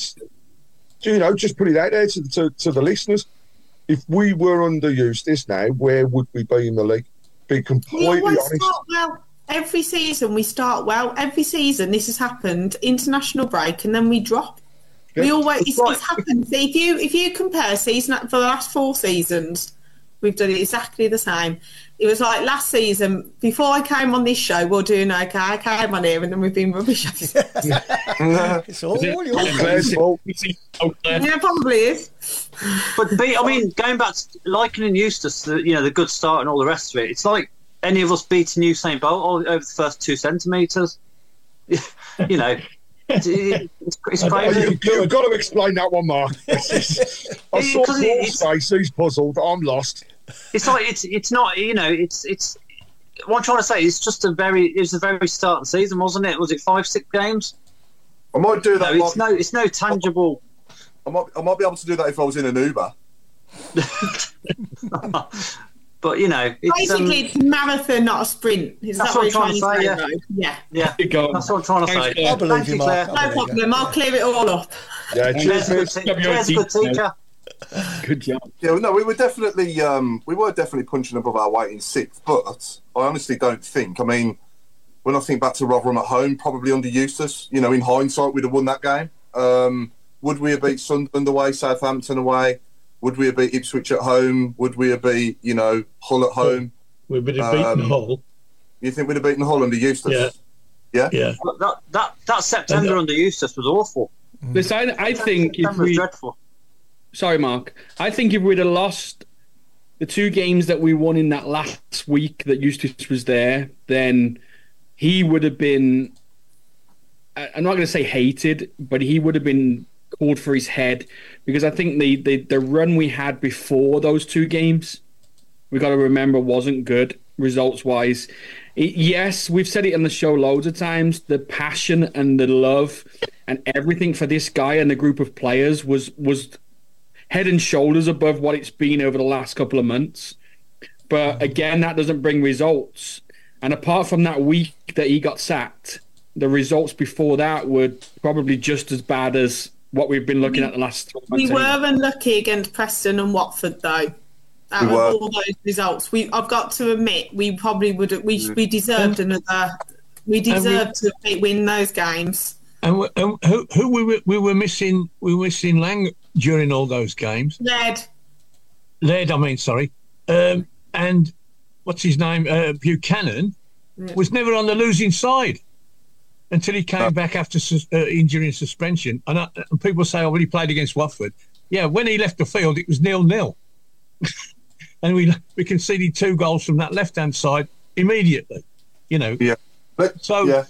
you know, just put it out there to, to, to the listeners. If we were under Eustace now, where would we be in the league? Be completely always honest. start well. Every season we start well. Every season this has happened. International break and then we drop. We always it's, it's happened. So if you if you compare season for the last four seasons, we've done it exactly the same. It was like last season before I came on this show. We're doing okay. I came on here and then we've been rubbish. it's all your Yeah, probably is. But, but I mean, going back to likening Eustace, the, you know, the good start and all the rest of it, it's like any of us beating Usain Bolt over the first two centimetres. you know, it's, it's, it's crazy. you, you've got to explain that one, Mark. I saw Because Paul's face. He's puzzled. I'm lost. It's like it's it's not you know it's it's what I'm trying to say. It's just a very it was the very start of the season, wasn't it? Was it five six games? I might do that. No, it's no it's no tangible. I might, I might be able to do that if I was in an Uber. But But you know, it's, um, Basically, it's a marathon, not a sprint. Is That's that what what I'm trying trying to to say, say? Yeah. yeah, Keep going. that's what I'm trying to Thanks, say. Claire. I believe Thank you, you, Mark. No believe you. problem. I'll clear it all up. Yeah, cheers, Claire's a good, miss. te- Claire's a good teacher. Good job. Yeah, no, we were definitely um, we were definitely punching above our weight in sixth, but I honestly don't think. I mean, when I think back to Rotherham at home, probably under Eustace, you know, in hindsight, we'd have won that game. Um, would we have beat Sunderland away, Southampton away? Would we have beat Ipswich at home? Would we have beat, you know, Hull at home? We would have been beaten Um, Hull. You think we'd have beaten Hull under Eustace? Yeah. Yeah. Yeah. That that that September And, uh, under Eustace was awful. Listen, I, I think if September was we dreadful. sorry, Mark. I think if we'd have lost the two games that we won in that last week that Eustace was there, then he would have been. I'm not going to say hated, but he would have been called for his head because I think the, the, the run we had before those two games, we got to remember, wasn't good results wise. Yes, we've said it on the show loads of times. The passion and the love and everything for this guy and the group of players was was head and shoulders above what it's been over the last couple of months. But again, that doesn't bring results. And apart from that week that he got sacked, the results before that were probably just as bad as what we've been looking at the last We months. were unlucky against Preston and Watford, though. Out We of were. all those results, we I've got to admit we probably would have, we we deserved another. We deserved to win those games. And, we- and who, who we were, we were missing? We were missing Lang during all those games. Led Laird, I mean, sorry. Um, and what's his name? Uh, Buchanan was never on the losing side until he came back after sus- uh, injury and suspension. And, I, and people say, "Oh, well, he played against Watford." Yeah, when he left the field, it was nil nil, and we we conceded two goals from that left hand side immediately. You know, Yeah. But so yeah,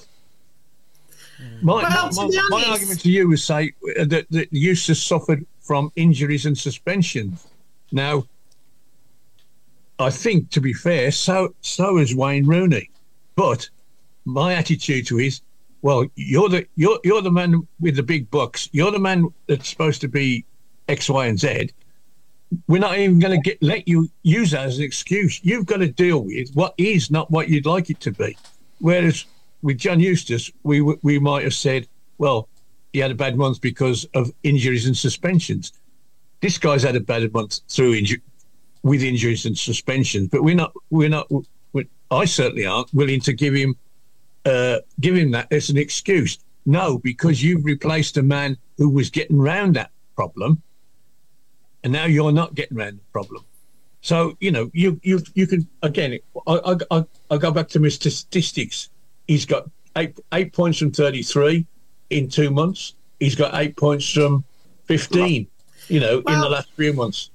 my, Well, my, my, my argument to you is say uh, that, that Eustace suffered from injuries and suspensions. Now, I think to be fair, so so is Wayne Rooney. But my attitude to is, well, you're the you're you're the man with the big bucks. You're the man that's supposed to be X, Y, and Z. We're not even going to get let you use that as an excuse. You've got to deal with what is not what you'd like it to be. Whereas with John Eustace, we we might have said, well, he had a bad month because of injuries and suspensions. This guy's had a bad month through injury, with injuries and suspensions, but we're not we're not. we I certainly aren't willing to give him uh, give him that as an excuse. No, because you've replaced a man who was getting round that problem, and now you're not getting round the problem. So you know you you you can again. I I, I, I go back to my statistics. He's got eight eight points from thirty three in two months. He's got eight points from fifteen. You know, in the last few months.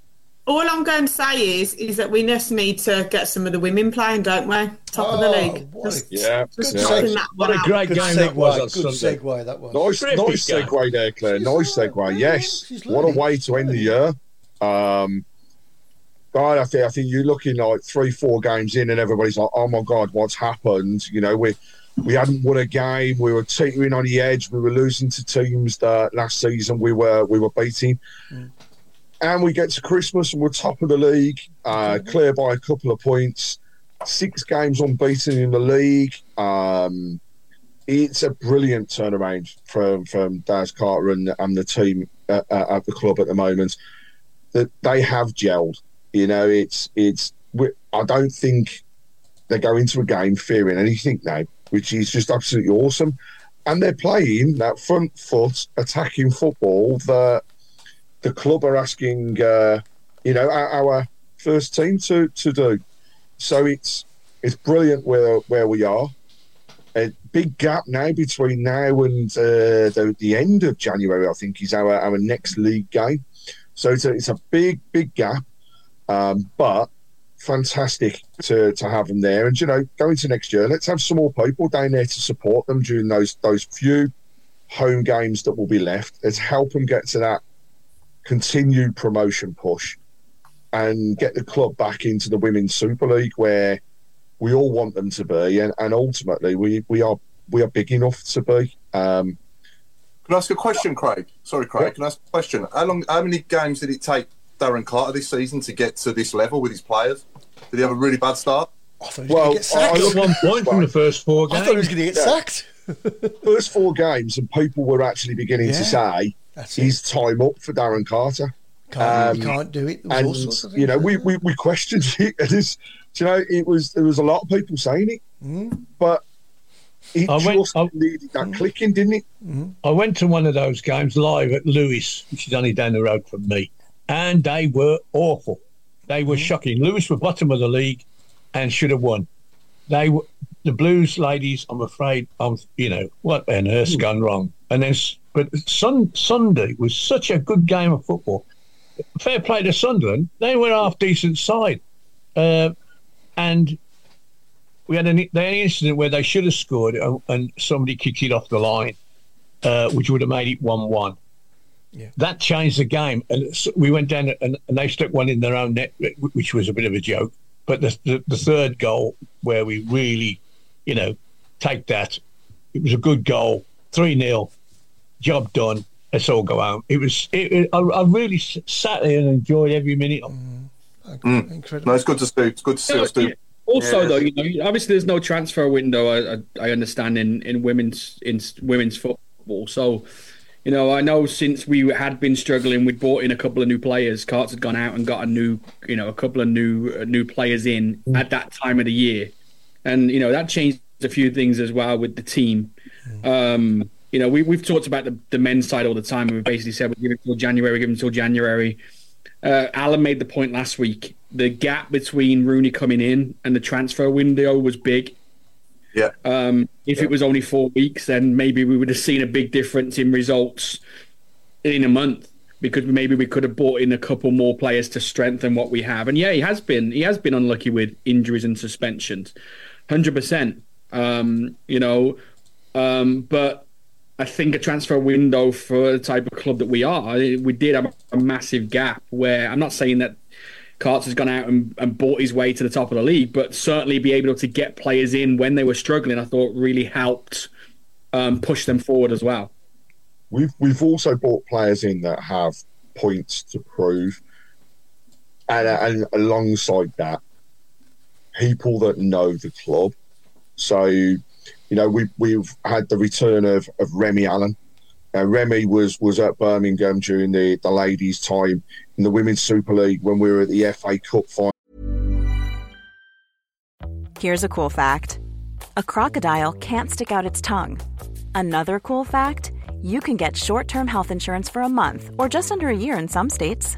All I'm going to say is is that we just need to get some of the women playing, don't we? Top of the Oh, league. what a- Just, Yeah, just yeah. knocking What a great Good game that was on. Good Sunday. segue. That was. Nice, Terrific nice game. segue there, Claire. She's nice learning. segue. Yeah, Yes. she's What a way to end the year. Um, God, I think I think you're looking like three, four games in, and everybody's like, "Oh my God, what's happened?" You know, we we hadn't won a game. We were teetering on the edge. We were losing to teams that last season we were we were beating. And we get to Christmas and we're top of the league, uh, clear by a couple of points. Six games unbeaten in the league. Um, it's a brilliant turnaround from from Daz Carter and, and the team at, at at the club at the moment. That they have gelled. You know, it's it's. I don't think they go into a game fearing anything now, which is just absolutely awesome. And they're playing that front foot attacking football that the club are asking, uh, you know, our, our first team to to do. So it's it's brilliant where where we are a big gap now between now and uh, the, the end of January, I think, is our, our next league game. So it's a, it's a big, big gap, um, but fantastic to, to have them there. And, you know, going to next year, let's have some more people down there to support them during those those few home games that will be left. Let's help them get to that continued promotion push and get the club back into the Women's Super League where we all want them to be, and, and ultimately we, we are we are big enough to be. Um, Can I ask a question, Craig? Sorry, Craig. Can I ask a question? How long? How many games did it take Darren Carter this season to get to this level with his players? Did he have a really bad start? I thought he was going to get sacked. I got one point from the first four I thought he was going to get Yeah. sacked. First four games, and people were actually beginning Yeah, to say, that's it. Time up for Darren Carter?" Can't, Um, you can't do it. There all sorts of and you know, we, we, we questioned it. And it's, you know, it was there was a lot of people saying it, Mm. but it I went- just needed that clicking, didn't it? I went to one of those games live at Lewes, which is only down the road from me, and they were awful. They were shocking. Lewes were bottom of the league and should have won. They were the Blues ladies. I'm afraid, I'm you know what on earth's gone wrong. And then, s- but sun, Sunday was such a good game of football. Fair play to Sunderland. They were half decent side, uh, and we had an, they had an incident where they should have scored and, and somebody kicked it off the line, uh, which would have made it one-one. Yeah. That changed the game, and so we went down and, and they stuck one in their own net, which was a bit of a joke. But the, the, the third goal, where we really, you know, take that, it was a good goal, three 0 job done. Let's all go out. It was. It, it, I, I really sat there and enjoyed every minute. of Incredible. No, it's good to see. It's good to see Yeah, us do. yeah. Also, Yeah. though, you know, obviously there's no transfer window. I, I, I understand in, in women's in women's football. So, you know, I know since we had been struggling, we'd brought in a couple of new players. Carts had gone out and got a new, you know, a couple of new uh, new players in at that time of the year, and you know that changed a few things as well with the team. Um, you know, we we've talked about the, the men's side all the time, and we basically said we'll give it till January, give it till January. Uh, Alan made the point last week. The gap between Rooney coming in and the transfer window was big. Yeah. Um, if it was only four weeks, then maybe we would have seen a big difference in results in a month because maybe we could have bought in a couple more players to strengthen what we have. And yeah, he has been he has been unlucky with injuries and suspensions, hundred percent. Um, you know, um, but I think a transfer window for the type of club that we are, we did have a massive gap where I'm not saying that Carts has gone out and, and bought his way to the top of the league, but certainly be able to get players in when they were struggling, I thought really helped um, push them forward as well. We've we've also brought players in that have points to prove, and, and alongside that, people that know the club. So, you know, we we've had the return of, of Remi Allen. Uh, Remi was was at Birmingham during the, the ladies' time in the Women's Super League when we were at the FA Cup final. Here's a cool fact a crocodile can't stick out its tongue. Another cool fact you can get short term health insurance for a month or just under a year in some states.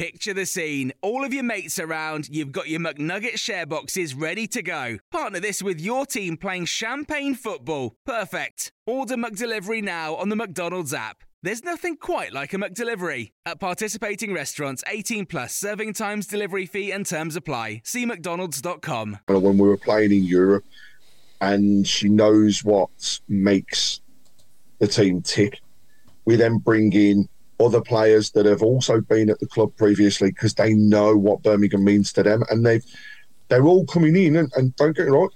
Picture the scene. All of your mates around, you've got your McNugget share boxes ready to go. Partner this with your team playing champagne football. Perfect. Order McDelivery now on the McDonald's app. There's nothing quite like a McDelivery. At participating restaurants, 18 plus serving times, delivery fee, and terms apply. See McDonald's.com. when we were playing in Europe, and she knows what makes the team tick. We then bring in other players that have also been at the club previously because they know what Birmingham means to them, and they've they're all coming in. And, and don't get me wrong,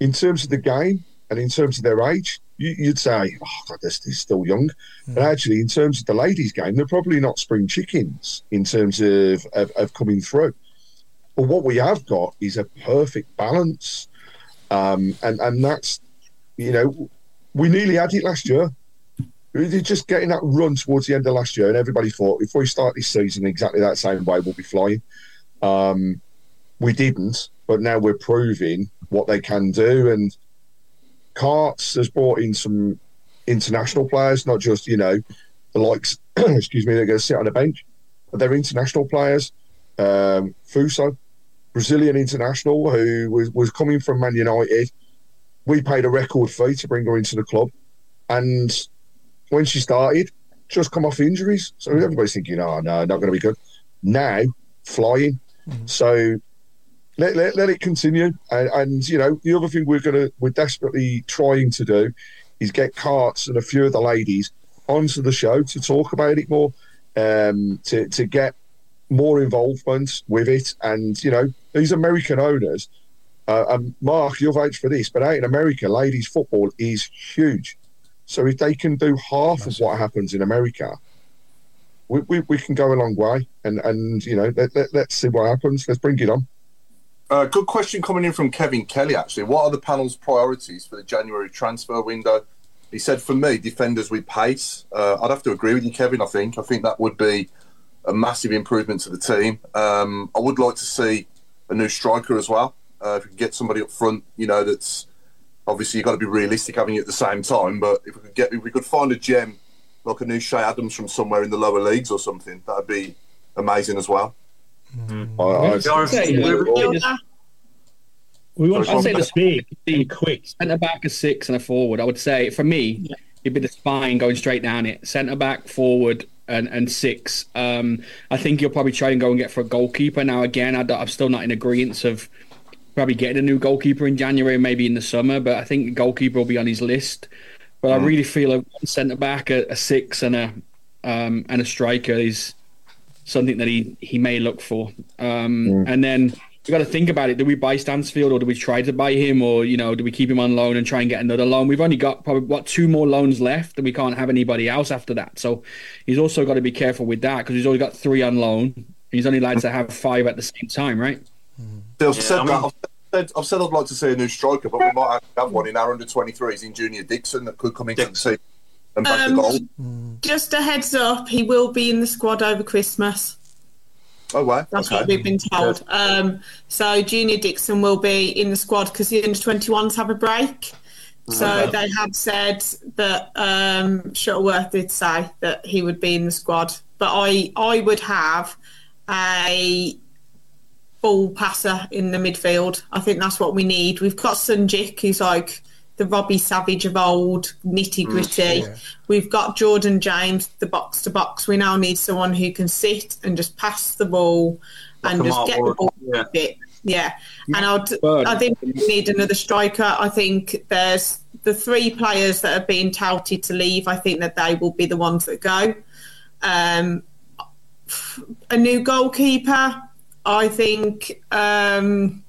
in terms of the game and in terms of their age, you, you'd say, "Oh God, this is still young," but actually, in terms of the ladies' game, they're probably not spring chickens in terms of, of, of coming through. But what we have got is a perfect balance, um, and and that's you know we nearly had it last year. Were just getting that run towards the end of last year, and everybody thought if we start this season exactly that same way, we'll be flying. Um, we didn't, but now we're proving what they can do. And Carts has brought in some international players, not just you know the likes. excuse me, they're going to sit on a bench, but they're international players. Um, Fuso, Brazilian international, who was, was coming from Man United. We paid a record fee to bring her into the club, and when she started, just come off injuries. So everybody's thinking, "Oh no, not going to be good." Now flying. So let, let, let it continue. And, and you know, the other thing we're gonna we're desperately trying to do is get carts and a few of the ladies onto the show to talk about it more, um, to to get more involvement with it. And you know, these American owners, uh, and Mark, you'll vouch for this, but out in America, ladies football is huge. So if they can do half of what happens in America, we, we, we can go a long way. And and you know, let, let, let's see what happens. Let's bring it on. Uh, good question coming in from Kevin Kelly. Actually, what are the panel's priorities for the January transfer window? He said, for me, defenders with pace. Uh, I'd have to agree with you, Kevin. I think I think that would be a massive improvement to the team. Um, I would like to see a new striker as well. Uh, if we can get somebody up front, you know, that's obviously you've got to be realistic having it at the same time. But if we could get, if we could find a gem like a new Che Adams from somewhere in the lower leagues or something, that'd be amazing as well. I, I, We want I'd say to the big, be quick. Centre back, a six, and a forward. I would say for me, it'd be the spine going straight down it. Centre back, forward, and and six. Um, I think you'll probably try and go and get for a goalkeeper. Now again, I am still not in agreement of probably getting a new goalkeeper in January, maybe in the summer. But I think the goalkeeper will be on his list. But I really feel a centre back, a, a six, and a um, and a striker is something that he he may look for. Um, And then we got to think about it. Do we buy Stansfield or do we try to buy him, or you know, do we keep him on loan and try and get another loan? We've only got probably what two more loans left, and we can't have anybody else after that. So he's also got to be careful with that because he's only got three on loan. He's only allowed to have five at the same time, right? I've Yeah, said I that. mean- I've said, I've said I'd like to see a new striker, but we might actually have one in our under 23s in Junior Dixon that could come into the team and back Um, the goal. Just a heads up, he will be in the squad over Christmas. Oh, wow. That's okay. what we've been told. Um, so Junior Dixon will be in the squad because the under 21s have a break. So Okay. they had said that um, Shuttleworth did say that he would be in the squad, but I I would have a ball passer in the midfield. I think that's what we need. We've got Sunjic, who's like the Robbie Savage of old, nitty gritty. We've got Jordan James, the box to box. We now need someone who can sit and just pass the ball and Like just get the ball yeah. a bit. Yeah, and I'd, I think we need another striker. I think there's the three players that are being touted to leave. I think that they will be the ones that go. Um, a new goalkeeper. I think um,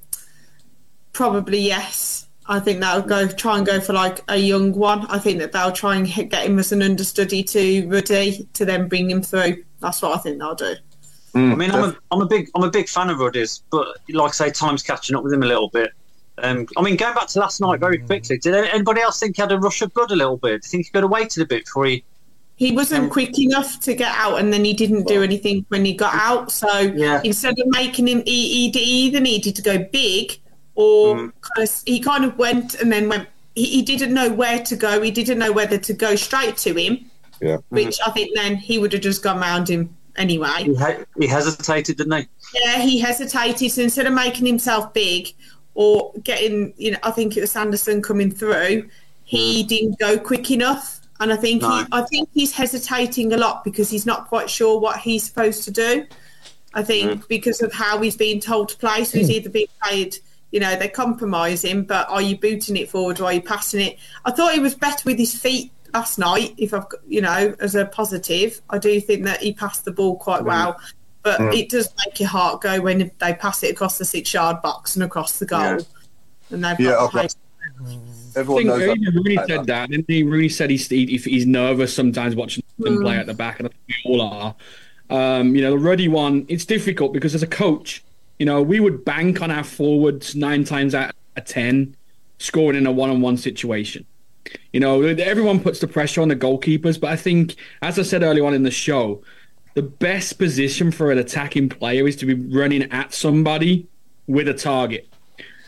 probably yes. I think they'll go try and go for like a young one. I think that they'll try and hit, get him as an understudy to Ruddy to then bring him through. That's what I think they'll do. I mean, I'm a, I'm a big I'm a big fan of Ruddy's, but like I say, time's catching up with him a little bit. Um, I mean, going back to last night very quickly, did anybody else think he had a rush of blood a little bit? Do you think he could have waited a bit before he? He wasn't um, quick enough to get out, and then he didn't do anything when he got out. So Yeah. instead of making him, he, he either needed to go big, or Mm. kind of, he kind of went and then went. He, he didn't know where to go. He didn't know whether to go straight to him, yeah. Hmm. which I think then he would have just gone round him anyway. He, he, he hesitated, didn't he? Yeah, he hesitated. So instead of making himself big or getting, you know, I think it was Sanderson coming through, he hmm. didn't go quick enough. And I think No. he, I think he's hesitating a lot because he's not quite sure what he's supposed to do. I think mm. because of how he's being told to play, so he's either being played, you know, they compromise him, but are you booting it forward or are you passing it? I thought he was better with his feet last night. If I've, got- you know, as a positive, I do think that he passed the ball quite mm. well. But mm. it does make your heart go when they pass it across the six-yard box and across the goal, Yeah. and they've Yeah, got I've the got- pace. I Everyone think knows that. Rooney Like said that. Didn't he? Rooney said he's he, he's nervous sometimes watching them play at the back, and I think we all are. Um, you know, the Ruddy one, it's difficult because as a coach, you know, we would bank on our forwards nine times out of ten scoring in a one-on-one situation. You know, everyone puts the pressure on the goalkeepers, but I think, as I said earlier on in the show, the best position for an attacking player is to be running at somebody with a target.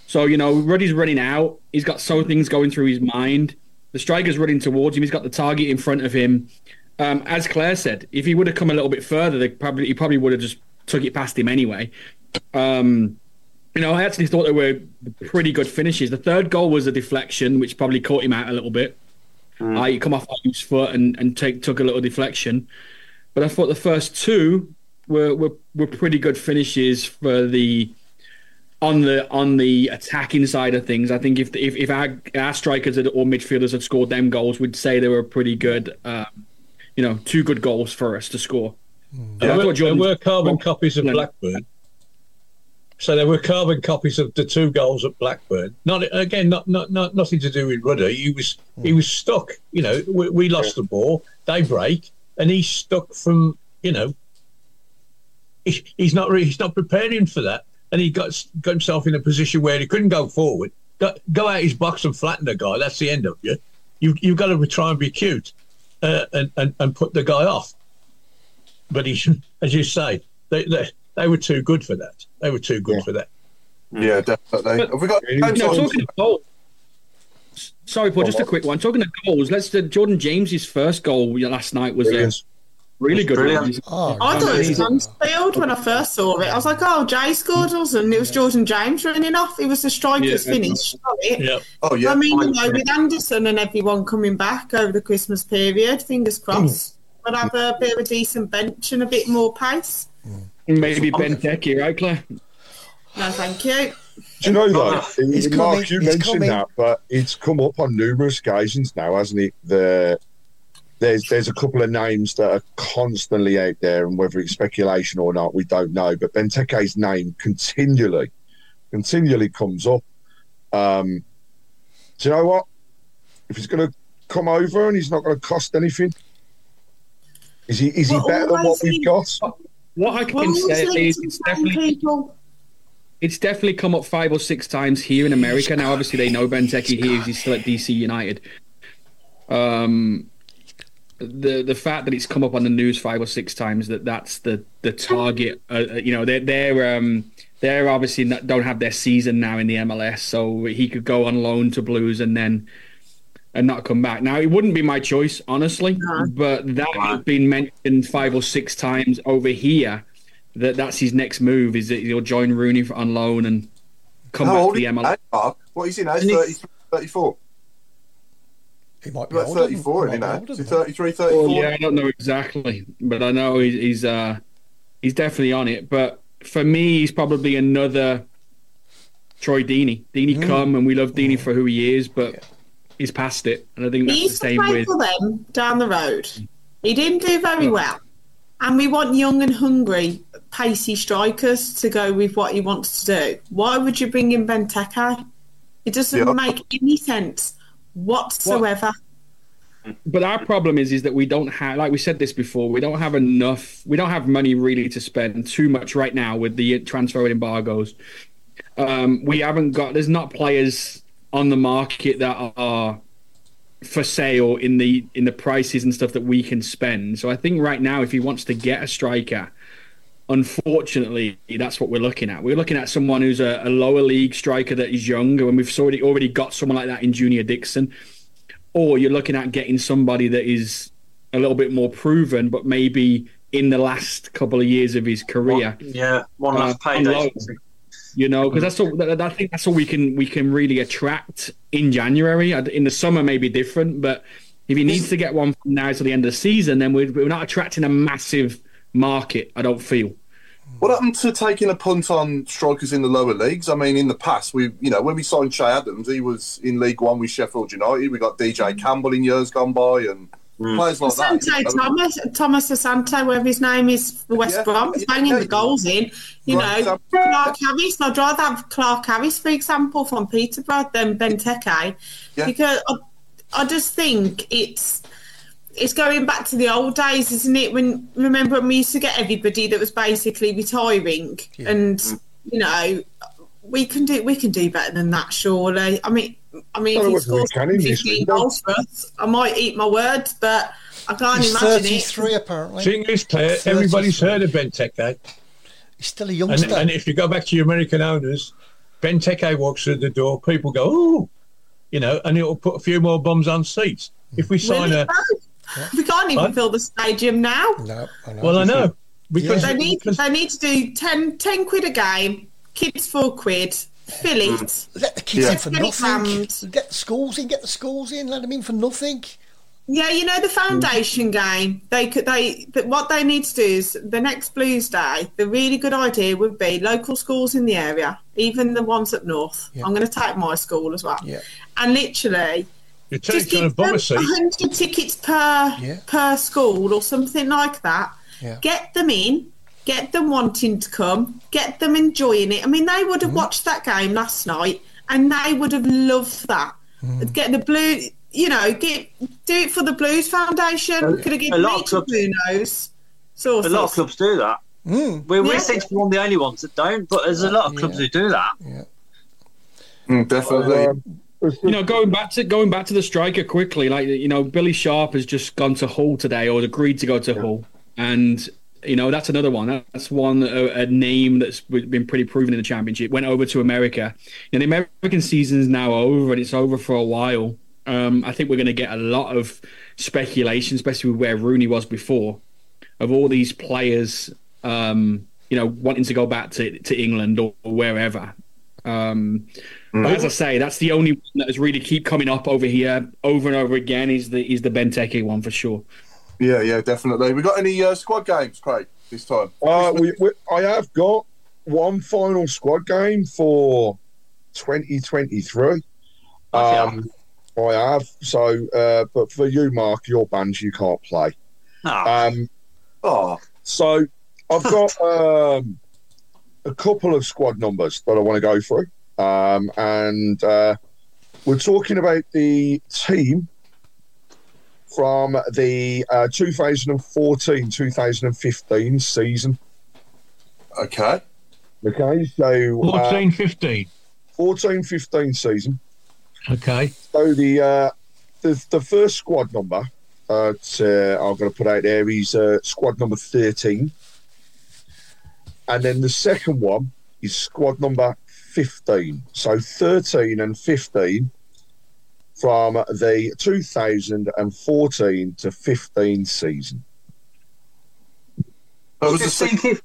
So, you know, Ruddy's running out. He's got so things going through his mind. The striker's running towards him. He's got the target in front of him. Um, as Claire said, if he would have come a little bit further, they probably he probably would have just took it past him anyway. Um, you know, I actually thought they were pretty good finishes. The third goal was a deflection, which probably caught him out a little bit. Uh, he come off his foot and, and take, took a little deflection. But I thought the first two were, were, were pretty good finishes for the on the on the attacking side of things. I think if if, if our, our strikers had, or midfielders had scored them goals, we'd say they were pretty good. Um, you know, two good goals for us to score. And There were, there were carbon copies of Yeah. Blackburn. So there were carbon copies of the two goals at Blackburn. Not again, not not, not nothing to do with Ruddy. He was he was stuck. You know, we, we lost the ball. They break, and he's stuck from. You know, he, he's not really, he's not preparing for that, and he got got himself in a position where he couldn't go forward. Go, go out his box and flatten the guy. That's the end of you. You you've got to try and be cute, uh, and, and and put the guy off but he, as you say, they, they they were too good for that. They were too good for that. Yeah, definitely. But- Have we got You know, talking of goals. Sorry, Paul, just a quick one. Talking of goals, let's uh, Jordan James's first goal last night was a Brilliant. Really good. Brilliant. Oh, I thought it was Amazing. Mansfield when I first saw it. I was like, oh, Jay scored us, and it was Jordan James running off. It was the striker's Yeah. finish. Got it. Yeah. Oh yeah. I mean, you know, with Anderson and everyone coming back over the Christmas period, fingers crossed, we'll have a bit of a decent bench and a bit more pace. Maybe Ben Benteke, right, Claire? No, thank you. Do you know though, He's uh, Mark, coming, you mentioned coming. that, but it's come up on numerous occasions now, hasn't it? The there's there's a couple of names that are constantly out there, and whether it's speculation or not, we don't know. But Benteke's name continually, continually comes up. Um, do you know what? If he's going to come over and he's not going to cost anything, is he is he Well, better than what we've got? What I can always say is it's definitely people. it's definitely come up five or six times here in America. Now, obviously, they know Benteke here. He's still at DC United. Um, the the fact that it's come up on the news five or six times that that's the the target. Uh, uh, you know, they're they're um they're obviously not, don't have their season now in the MLS, so he could go on loan to Blues and then and not come back. Now, it wouldn't be my choice, honestly, but that has been mentioned five or six times over here. That that's his next move is that he'll join Rooney for- on loan and come How back to the MLS. now, Mark? What is he now? And 33, 34? He might be About older 34, he isn't he might older Is he 33, 34? Well, yeah, I don't know exactly, but I know he's he's, uh, he's definitely on it. But for me, he's probably another Troy Deeney. Deeney hmm. come and we love Deeney hmm. for who he is, but he's past it, and I think He that's the used to same play with. for them down the road. He didn't do very hmm. well. And we want young and hungry, pacey strikers to go with what he wants to do. Why would you bring in Benteke? It doesn't Yeah. make any sense whatsoever. But our problem is, is that we don't have, like we said this before, we don't have enough. We don't have money really to spend too much right now with the transfer embargoes. Um, we haven't got. There's not players on the market that are for sale in the in the prices and stuff that we can spend. So I think right now, if he wants to get a striker, unfortunately, that's what we're looking at. We're looking at someone who's a, a lower league striker that is younger, and we've already already got someone like that in Junior Dixon. Or you're looking at getting somebody that is a little bit more proven, but maybe in the last couple of years of his career. Yeah, one Uh, last on payday. You know, because that's all. that- I think that's all we can we can really attract in January. In the summer, may be different, but if he needs to get one from now to the end of the season, then we're, we're not attracting a massive market. I don't feel. What happened to taking a punt on strikers in the lower leagues? I mean, in the past, we you know when we signed Che Adams, he was in League One with Sheffield United. We got DJ mm. Campbell in years gone by, and mm. players like that. Asante you. Thomas, Thomas Asante, whatever his name is, for West Yeah, Brom, he's yeah, banging yeah. the goals in. You Right, know, so- Clarke-Harris. I'd rather have Clarke-Harris, for example, from Peterborough than Benteke, Yeah. because I, I just think it's it's going back to the old days, isn't it? When remember when we used to get everybody that was basically retiring, and you know, we can do we can do better than that, surely. I mean. I mean, Well, if he scores can in this 15 goals for us, I might eat my words, but I can't He's imagine 33 it. apparently. Thing is, Claire, everybody's heard of Benteke. He's still a And, youngster. and if you go back to your American owners, Benteke walks through the door, people go, ooh, you know, and it'll put a few more bombs on seats. If we sign Will a. it though? We can't even What? fill the stadium now. no, I know. Well, I know. Because, They need because they need to do 10, 10 quid a game, kids four quid, fill it. Mm. Let the kids Yeah. in for Get it nothing. Get the schools in, get the schools in, let them in for nothing. Yeah, you know the foundation game. They could they but what they need to do is the next Blues Day. The really good idea would be local schools in the area, even the ones up north. Yeah. I'm going to take my school as well. Yeah. And literally, You're just taking a give them bummer 100 tickets per Yeah. per school or something like that. Yeah. Get them in, get them wanting to come, get them enjoying it. I mean, they would have Mm-hmm. watched that game last night and they would have loved that. Mm-hmm. Get the blue, you know, get do it for the Blues Foundation. Could have a given lot me of clubs- Blue Nose. A lot of clubs do that. Mm. We, we Yeah. seem to be one of the only ones that don't, but there's a lot of clubs who do that. Mm, definitely. Um, You know, going back to going back to the striker quickly, like you know, Billy Sharp has just gone to Hull today, or agreed to go to Hull, and you know that's another one. That's one a, a name that's been pretty proven in the championship. Went over to America, and the American season is now over, and it's over for a while. Um, I think we're going to get a lot of speculation, especially with where Rooney was before, of all these players, um, you know, wanting to go back to to England or, wherever. Um, but as I say, that's the only one that has really keep coming up over here over and over again. Is the is the Benteke one for sure. Yeah, yeah, definitely. We got any uh, squad games, Craig, this time? Uh, we, we, I have got one final squad game for 2023. Um, I have. So, uh, but for you, Mark, your bands you can't play. Ah, Um, Oh, so I've got um, a couple of squad numbers that I want to go through, um, and uh, we're talking about the team from the uh, 2014-2015 season. okay. Okay, so uh, 14, 15. 14-15 season. Okay. So the uh, the the first squad number uh, uh, I'm going to put out there is uh, squad number thirteen, and then the second one is squad number fifteen. So thirteen and fifteen from the 2014 to 15 season. That was the 15 kid-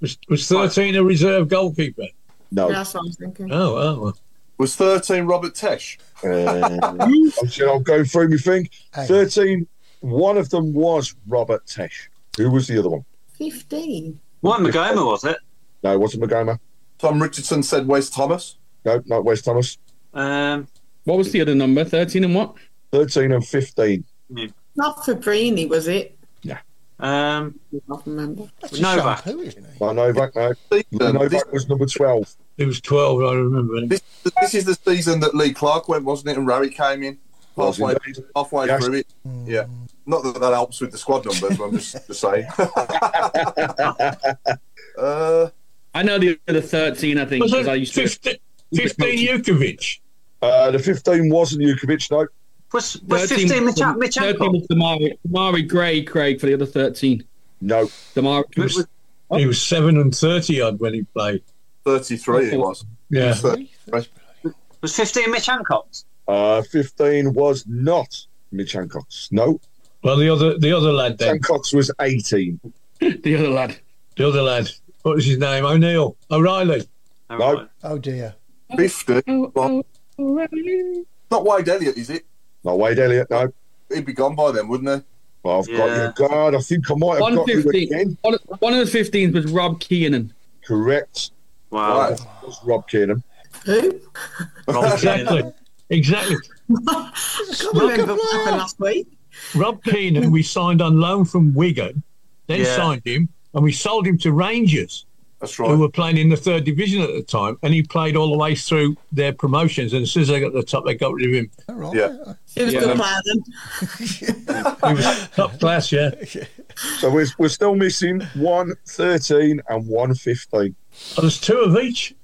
Was, was 13 a reserve goalkeeper? No, That's what I was thinking. Oh, oh. well. was thirteen Robert Tesche. uh, I'm, sure I'll go through my thing. Hey. 13. One of them was Robert Tesche. Who was the other one? 15. What Maghoma was it? No, it wasn't Maghoma. Tom Richardson said Wes Thomas. No, not West Thomas. Um, What was the other number? Thirteen and what? 13 and 15. Not Fabbrini, was it? Yeah. Um, I can't remember. Novak. shampoo, isn't it? Novak, no. Season, this, Novak was number 12. It was 12, I remember. this, this is the season that Lee Clark went, wasn't it? And Rary came in halfway, halfway Yes. through it. Yeah. Not that that helps with the squad numbers, but I'm just, just saying. uh, I know the other thirteen. I think because I it used to. 15, 15 Jukovic? Uh, the 15 wasn't Jukovic, no. was was 15 Mich- Thirteen Michenko? was Demarai, Demarai Gray, Craig for the other thirteen. No. Demarai. It was- He was 7 and 30 odd when he played. 33 he was. Yeah. Was 15 Mitch Hancock? Uh, 15 was not Mitch Hancock's. No. Well, the other the other lad then. Hancock's was 18. the other lad. The other lad. What was his name? O'Neill. O'Reilly. Oh, No. right. Oh dear. 50. Well, not Wade Elliott, is it? Not Wade Elliott, no. He'd be gone by then, wouldn't he? Well, I've got your you. God, I think I might have One got you again. One, one of the 15s was Rob Kiernan. Correct. Wow. Right. It was Rob Kiernan. Who? Exactly. exactly. I can't remember what happened last week. Rob Kiernan, we signed on loan from Wigan, then Yeah. signed him, and we sold him to Rangers, That's who were playing in the third division at the time, and he played all the way through their promotions. And as soon as they got to the top, they got rid of him. All right. Yeah. It was Yeah. good player then. He was top class, yeah. So we're, we're still missing one thirteen and one fifteen. Oh, there's two of each.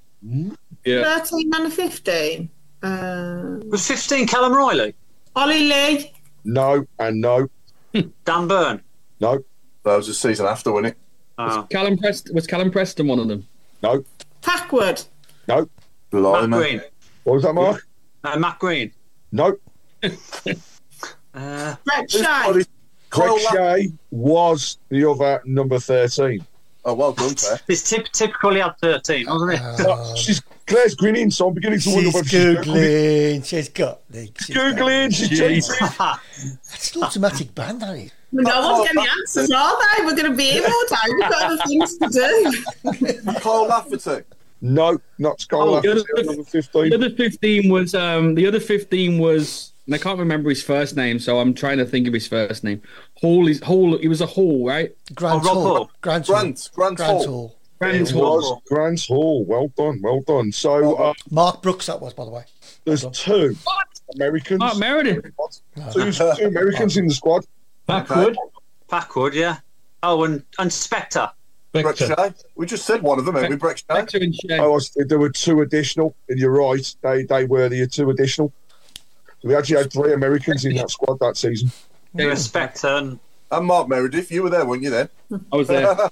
Yeah. 13 and a 15. Uh, Was 15 Callum Reilly? Ollie Lee. No and no. Dan Byrne? No. That was the season after, wasn't it? Oh. Callum Preston was Callum Preston one of them. No. Packwood. No. Matt Green? What was that, Mark? Uh, Matt Green? No. Uh, Brek Who's got Shea. his- Kyle Greg La- Shea was the other number 13. Oh, well done, Claire. it's typ- typical he 13, wasn't it? Oh, she's Claire's grinning, so I'm beginning to wonder She's whether she's googling. She's got the. she's Googling, she's cheating. That's an automatic ban, that is. No one's getting the answers, are they? We're going to be here all day. We've got other things to do. Kyle Lafferty. No, not Scarlett. Oh, the other- The other 15 was um the other 15 was and I can't remember his first name, so I'm trying to think of his first name. Hall is Hall. He was a Hall, right? Grant Oh, Hall. Hall. Grant Hall. Grant, Grant, Grant Hall. Hall. Grant It Hall. was Grant Hall. Well done, well done. So uh, Mark Brooks, that was, by the way. there's two Americans. Mark Meredith. Two, two Americans in the squad. Packwood. Packwood, yeah. Oh, and and Spector. Brett Vector. We just said one of them, haven't we? Brek Shea. Shea. I was, there were two additional, and you're right. They they were the two additional. We actually had three Americans in that squad that season. Yeah. Spector and And Mark Meredith. You were there, weren't you then? I was there.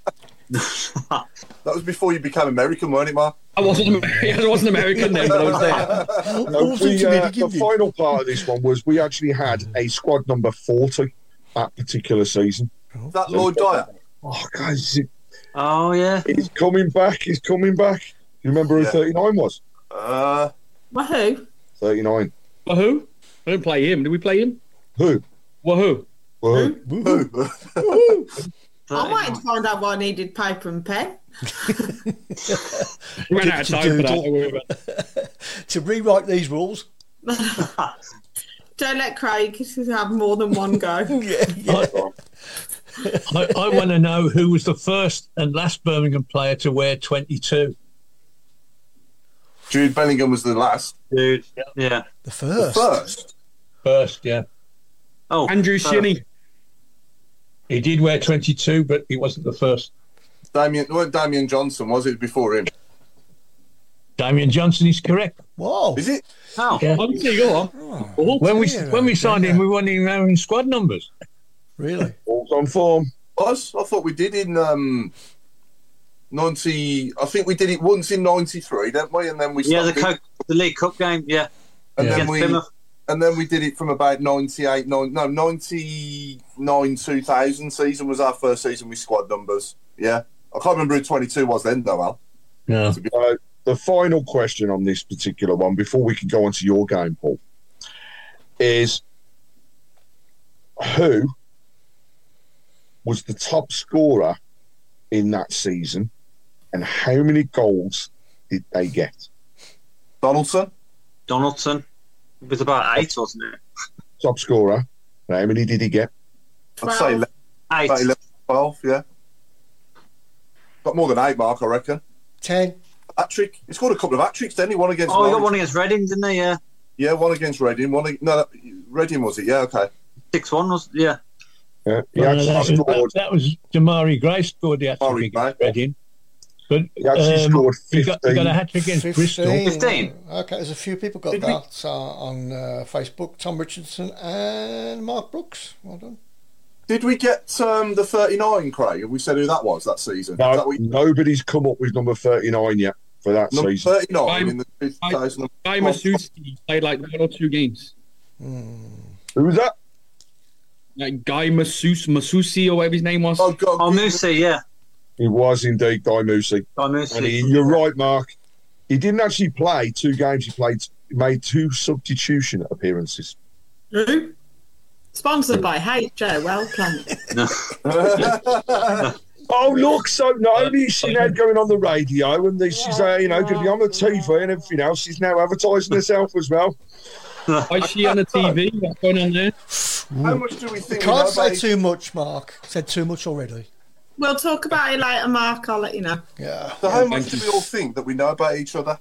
That was before you became American, weren't it, Mark? I wasn't. American. I wasn't American then, but I was there. No, we, uh, the final part of this one was we actually had a squad number 40 that particular season. Is that Lloyd Dyer? Oh, guys, it, oh yeah. he's coming back. He's coming back. You remember who Yeah. 39 was? Uh, Wahoo! 39. Wahoo? I didn't play him. Did we play him? Who? Wahoo. Well, who? I wanted to find out why I needed paper and pen. Ran out of To time for that. doodle. don't worry about it. To rewrite these rules. Don't let Craig have more than one go. yeah, yeah. I, I want to know who was the first and last Birmingham player to wear 22. Jude Bellingham was the last. Dude. Yeah. The first. First. First, yeah. Oh, Andrew uh, Shinnie. He did wear 22, but he wasn't the first. Damien, well, Damien Johnson was it before him? Damien Johnson is correct. Whoa. Is it? How? Yeah. Honestly, go on. Oh, When we when we oh, signed dear. him, we weren't even having squad numbers. Really? All's on form. Was I thought we did in um, ninety. I think we did it once in ninety three, didn't we? And then we yeah. The stopped. Coke, the League Cup game. Yeah. and Yeah. then Against we Plymouth. and then we did it from about 98 nine, no 99 2000 season was our first season with squad numbers yeah i can't remember who 22 was then though al No. to Uh, the final question on this particular one, before we can go on to your game, Paul, is who was the top scorer in that season and how many goals did they get? donaldson Donaldson. It was about eight, wasn't it? Top scorer. and How many did he get? i'd say 11, Eight. about 11 12 yeah got more than eight mark i reckon Ten. hat-trick he scored a couple of hat-tricks didn't he one against Oh, he got one against Reading, didn't he? Yeah. yeah one against reading one ag- no reading was it yeah okay Six one was yeah. Yeah, he Well, actually that, was, scored. that, that was Demarai Gray scored the hat Demarai trick against Reading. But He actually um, scored he got, he got a 15. hat trick against Bristol. 15? Okay, there's a few people got Did we- that uh, on uh, Facebook. Tom Richardson and Mark Brooks. Well done. did we get um, the 39 craig have we said who that was that season No, that what nobody's come up with number 39 yet for that number season. 39 I'm- in the 2000 Guy Masusi played like one or two games. Who was that? Like Guy Masus Masusi or whatever his name was. oh god Oh, Moussi, yeah. It was indeed Guy Moussi. Guy And he, you're right, Mark. He didn't actually play two games. He played, made two substitution appearances. Who? Sponsored by Hey Joe. Well played. Oh, look! So not only is she now going on the radio, and this, she's uh, you know going to be on the TV and everything else. She's now advertising herself as well. Why is she on the TV? What's going on there? How much do we think we Can't say too much, Mark. Said too much already. We'll talk about it later, Mark. I'll let you know. Yeah. So how Thank much do you. we all think that we know about each other?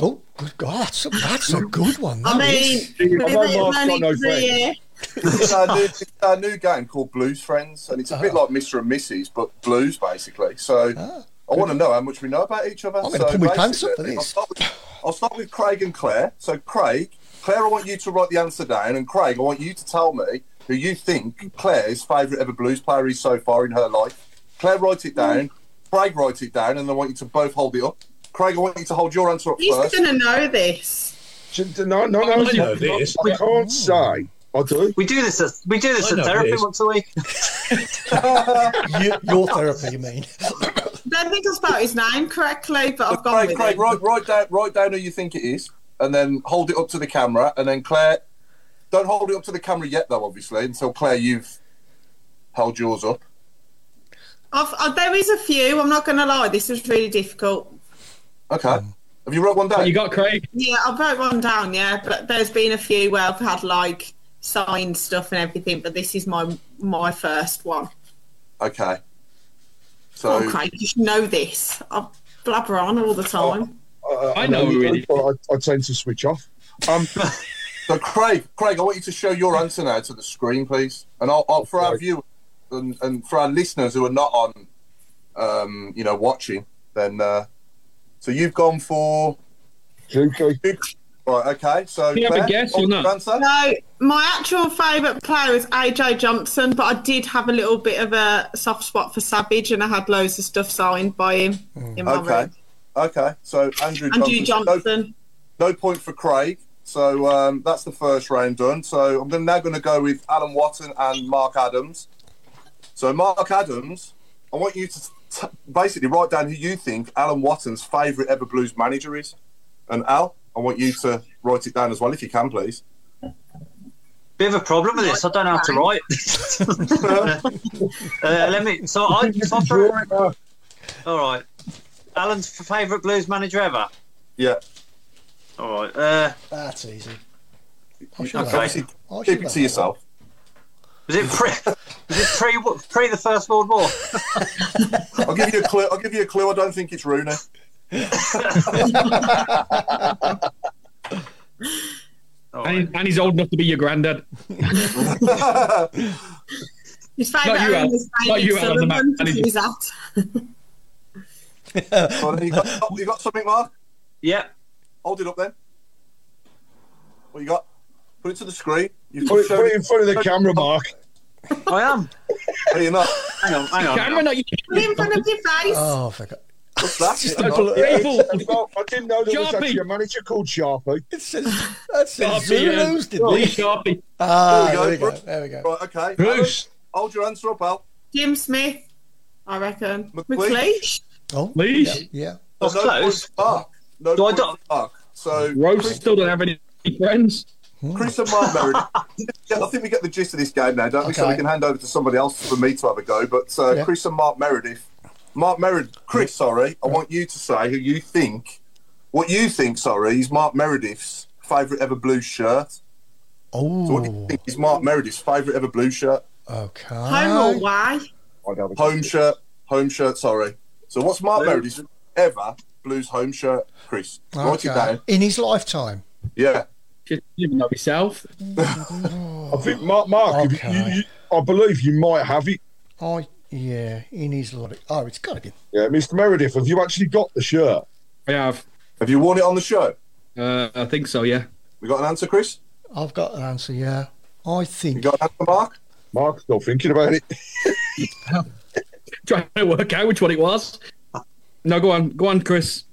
Oh, good God, that's a, that's a good one. I that mean, is. I know Mark's got no friends. It's our, new, it's our new game called Blues Friends, and it's a bit like Mr. and Mrs., but blues basically. So Ah, I want to know how much we know about each other. I'm gonna so pull my pants up basically, for I'll this. start, with, I'll start with Craig and Claire. So Craig, Claire, I want you to write the answer down, and Craig, I want you to tell me who you think Claire's favourite ever blues player is so far in her life. Claire, write it down. Mm. Craig, write it down, and I want you to both hold it up. Craig, I want you to hold your answer up he's first. going to know this. No, no, no. Oh, I know this. I can't oh. say. I do. We do this. At, we do this I at therapy once a week. You, your therapy, you mean? don't think I spelled his name correctly, but I've gone Craig, with Craig, it. write, write down, write down who you think it is, and then hold it up to the camera, and then Claire, don't hold it up to the camera yet, though, obviously, until Claire, you've held yours up. I've, uh, there is a few. I'm not going to lie. This was really difficult. Okay. Have you wrote one down? You got Craig. Yeah, I wrote one down. Yeah, but there's been a few where I've had like signed stuff and everything, but this is my my first one. Okay. So oh, Craig, you should know this. I blabber on all the time. Uh, I know you really. I, I tend to switch off. Um, So, Craig, Craig, I want you to show your answer now to the screen, please. And I'll, I'll for our viewers and, and for our listeners who are not on, um, you know, watching, then. Uh, so you've gone for. Juki. Right. Okay. So. Do you have a guess or not? Answer? No, my actual favourite player is AJ Johnson, but I did have a little bit of a soft spot for Savage, and I had loads of stuff signed by him in my Okay. room. Okay. So Andrew Andrew Johnson. Johnson. No, no point for Craig. So um, that's the first round done. So I'm now going to go with Alan Watson and Mark Adams. So Mark Adams, I want you to t- basically write down who you think Alan Watton's favourite ever Blues manager is, and Al, I want you to write it down as well if you can, please. Bit of a problem with this. I don't know how to write. uh, let me. So I. So I throw- all right. Alan's favourite blues manager ever. Yeah. All right. Uh, That's easy. Okay. Obviously, I should keep it to that yourself. Was it pre? was it pre? Pre the First World War? I'll give you a clue. I'll give you a clue. I don't think it's Rooney. All And, and he's old enough to be your granddad. His Not favourite you, owner Al. is Not David you, Al, the Sullivan, manager. who's out. Well, you, got, you got something, Mark? Yeah. Hold it up then. What you got? Put it to the screen. You've Put it, put it in front of the camera, Mark. I am. Hey, you're not. Hang on. Hang on. Camera, not you. Put it in front of your face. Oh, I forgot. What's that? People- Well, I didn't know there was Sharpie. actually a manager called Sharpie. It says, that says Sharpie, yeah. Didn't Lee? Sharpie. Ah, There there we we go. go. There we go. Right, okay. Bruce. Alan, hold your answer up, Al. Jim Smith, I reckon. McLeish. McLeish. Oh, Leash. yeah. That's no close. point for Mark. No Do I do- for Mark. So Rose Chris, still don't have any friends. Chris and Mark Meredith. Yeah, I think we get the gist of this game now, don't we? So we can hand over to somebody else for me to have a go. But uh, Yeah. Chris and Mark Meredith. Mark Meredith. Chris, sorry. I want you to say who you think. What you think, sorry, is Mark Meredith's favourite ever blue shirt. Oh, So what do you think is Mark Meredith's favourite ever blue shirt? okay. Home or away? I'd Home shirt. Home shirt, sorry. So what's Mark Blue. Meredith's ever blues home shirt? Chris, write it Okay. down. In his lifetime. Yeah. Just even know yourself. I think Mark. Mark, Okay. you, you, I believe you might have it. I yeah, in his life. Oh, it's got to be. Yeah, Mr. Meredith, have you actually got the shirt? I have. Have you worn it on the show? Uh, I think so. Yeah. We got an answer, Chris? I've got an answer. Yeah, I think. You think. got an answer, Mark? Mark's still thinking about it. Trying to work out which one it was. No, go on. Go on, Chris.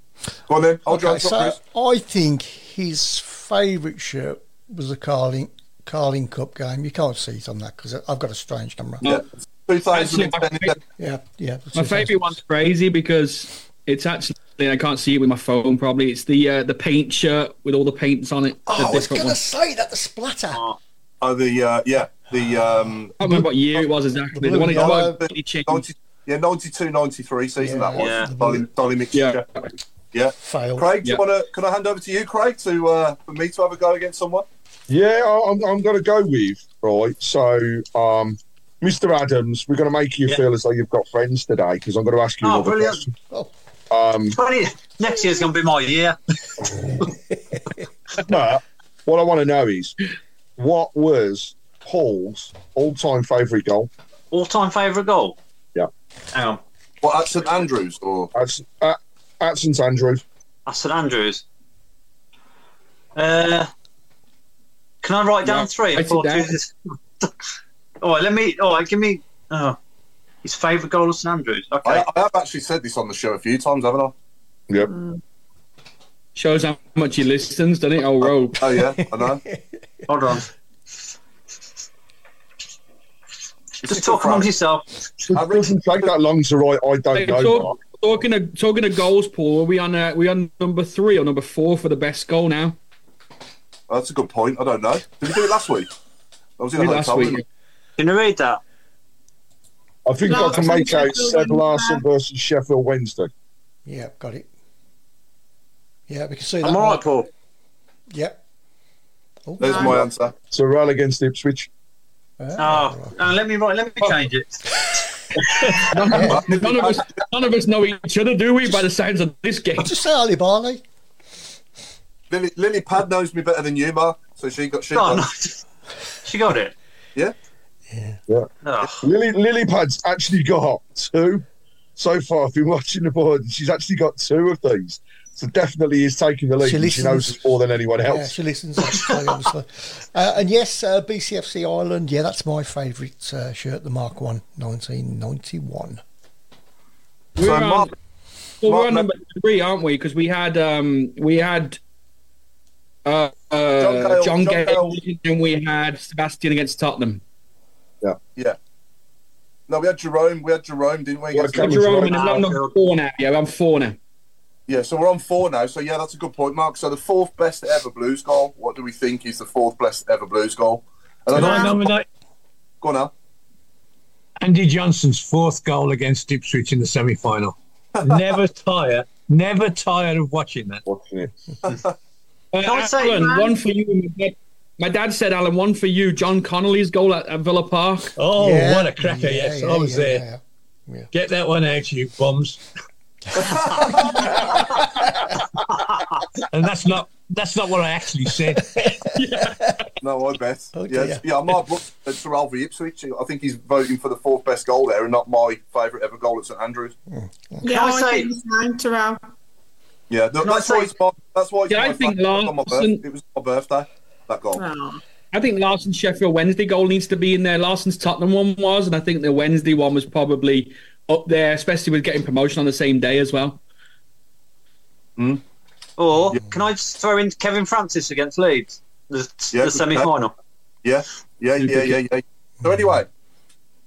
Go on then. Hold your Okay, answer, so I think his favourite shirt was the Carling Carling Cup game. You can't see it on that because I've got a strange camera. Yeah. 2010. Actually, my Yeah, yeah. My favourite one's crazy because it's actually I can't see it with my phone. Probably it's the uh, the paint shirt with all the paints on it. the Oh, I was different going to ones. say that the splatter. Oh, the, uh, yeah, the, um, I can't remember what year it was exactly. The one, Blue, the one yellow. he changed. 90, yeah, 92, 93 season Yeah. that was. Yeah. Dolly, Dolly mixture. Yeah. Yeah. Fail. Craig, do Yeah. you want to? Can I hand over to you, Craig, to uh, for me to have a go against someone? Yeah, I- I'm, I'm going to go with right. So, um, Mr. Adams, we're going to make you Yeah. feel as though you've got friends today because I'm going to ask you Oh, another brilliant. question. Oh. Um, 20, next year's going to be my year. but what I want to know is what was Paul's all-time favourite goal? All time favourite goal? Yeah. Hang on. What at St Andrews or? At, at, at St Andrews. That's St Andrews. Uh, can I write down Yeah, three? write Four, down. two, all right, let me. All right, give me. Oh, his favourite goal of St Andrews. Okay. I, I have actually said this on the show a few times, haven't I? Yep. Shows how much he listens, doesn't it? Oh, rogue. Oh yeah, I know. Hold on. Just talk amongst yourself. It doesn't take that long to write. I don't Hey, know. Talk- Mark. talking of talking of goals, Paul. Are we on uh, we on number three or number four for the best goal now? Oh, that's a good point. I don't know. Did we do it last week? I was in a Did last hotel. week. Can you read that? I think No, I can make out Sheffield Seb Larsson versus Sheffield Wednesday. Yeah, got it. Yeah, we can see that. I'm all right, Paul. Yep. Oh, There's No. my answer. So Real against Ipswich. Oh, no, let me write. Let me change it. None of us, none of us know each other, do we? By the sounds of this game. Just say Ali Barley. Lily, Lily Pad knows me better than you, Mark. So she got she Oh, got no. She got it. yeah. Yeah. Oh. Lily Lily Pad's actually got two so far. I've been watching the board. and She's actually got two of these. So definitely is taking the lead. She and She, knows more than anyone Yeah, else. she listens, obviously. obviously. Uh, and yes, uh, BCFC Ireland. Yeah, that's my favourite uh, shirt, the Mark 1, 1991. We're So, on, Mark- well, we're on number three, aren't we? Because we had um, we had uh, uh, Gayle- John, John Gayle, Gayle. and we had Sebastian against Tottenham. Yeah. Yeah. No, we had Jerome. We had Jerome, didn't we? Yeah, against- Jerome, Jerome. and I'm number four now. Yeah, I'm four now. Yeah, so we're on four now. So yeah, that's a good point, Mark. So the fourth best ever Blues goal. What do we think is the fourth best ever Blues goal? And Can I know, nominate go on now. Andy Johnson's fourth goal against Ipswich in the semi final? never tire, never tire of watching that. Watching it. Uh, Can I say- Alan, one for you. My dad, said, Alan, one for you. John Connolly's goal at, at Villa Park. Oh, Yeah, what a cracker! yeah, yes, yeah, I was yeah, there. yeah. Get that one out, you bums. and that's not that's not what I actually said. No, I bet. Oh, yeah, yeah. Mark Brooks at Sir Alfie Ipswich. I think he's voting for the fourth best goal there, and not my favourite ever goal at St Andrews. Hmm. Yeah, I I, say- think the Terrell. Yeah, no, Can I that's why say- it's my, that's why it's Yeah, I think favourite on my Larsson- It was my birthday. That goal. Oh. I think Larsson's Sheffield Wednesday goal needs to be in there. Larsson's Tottenham one was, and I think the Wednesday one was probably up there, especially with getting promotion on the same day as well. Hmm? Or can I just throw in Kevin Francis against Leeds? The, Yeah, the semi final. Yeah, yeah, yeah, yeah, yeah. So anyway,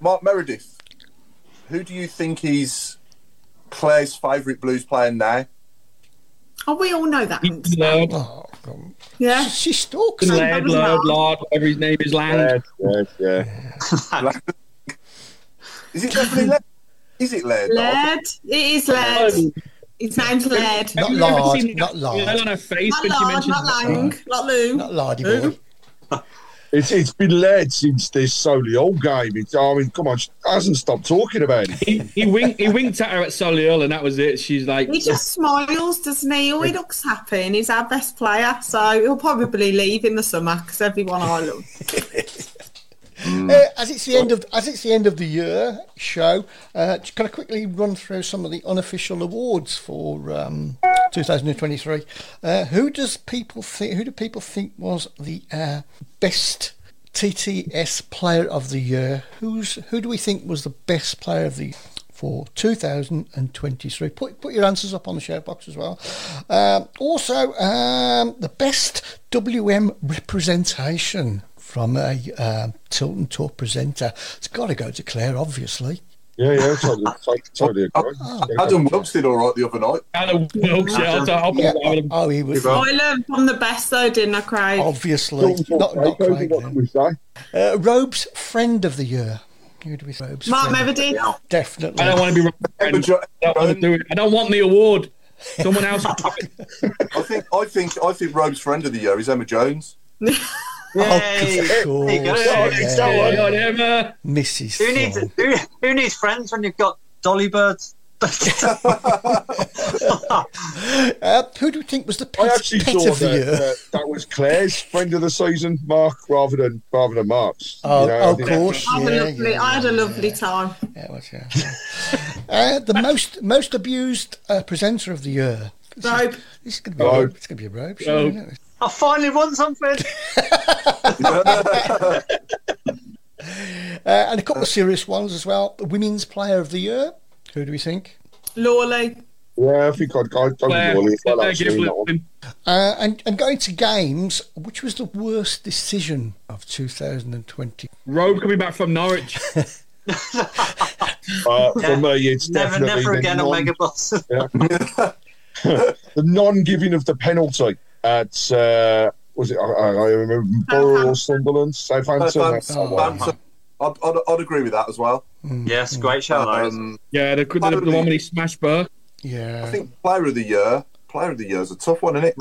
Mark Meredith, who do you think is Claire's favourite Blues player now? Oh, we all know that. Lord, Oh, Yeah. She stalks. Lord. Laird, Lord, Lord, whatever his name is, Land. Yeah, yeah. Is it definitely Laird? Is it Laird? Laird. It is Laird. His name's Laird. Not Have you ever not that on her face Not when she Lard, mentions not Lang, not Lou. Not Lardy boy. It's it's been led since this Solihull game. It's, I mean, come on, she hasn't stopped talking about it. He, he, winked, he winked at her at Solihull, and that was it. She's like, He just smiles, doesn't he? Oh, he looks happy, and he's our best player. So he'll probably leave in the summer because everyone I love. Uh, as it's the end of as it's the end of the year show, uh, can I quickly run through some of the unofficial awards for um, 2023? Uh, who does people think? Who do people think was the uh, best TTS player of the year? Who's who do we think was the best player of the for 2023? Put put your answers up on the share box as well. Um, also, um, the best WM representation from a um, Tilton Tour presenter. It's got to go to Claire, obviously. Yeah, yeah, totally, totally, totally agree. Adam Wilkes did all right the other night. Alan Wilkes, yeah, I'll, I'll put Yeah. that with him. Oh, he was I learned from the best, though, didn't I, Craig? obviously not, not Craig. what then. can we say? Uh, Robe's friend of the year. Who do we say? Robe's Mark friend? Definitely. I don't want to be Emma friends. Jo- I don't want to do. I don't want the award. Someone else. I think I think I think Robe's friend of the year is Emma Jones. Yay! of course. There you go. Yeah. Yeah, whatever. Mrs. Who needs who, who needs friends when you've got dolly birds? Uh, who do you think was the I pet, actually pet thought of the that, year? uh, that was Claire's friend of the season, Mark, rather than rather than Mark's. Oh, You know, of course. I, had Yeah, a lovely, yeah, I had a lovely yeah. time. Yeah, it was, yeah. uh, the most most abused uh, presenter of the year. This is, Robe. this is going to be Robe. It's going to be a robe. Robe. Sure, isn't it? I finally won something. Uh, and a couple of serious ones as well. The women's player of the year. Who do we think? Lawley. Yeah, I think I'd go. I'd go Claire, with Lawley. Well, Claire that Uh, and, and going to games, which was the worst decision of 2020? Robe coming back from Norwich. Uh, for me, it's never, definitely never the again a non- megabus. the non-giving of the penalty at uh, was it? I, I I remember Borough or Sunderland, Southampton. that's the one. Southampton. I'd, I'd, I'd agree with that as well. yes, great show. that is. Um, Yeah, the, the, the one when he smashed Burke. Yeah. I think player of the year player of the year is a tough one, isn't it?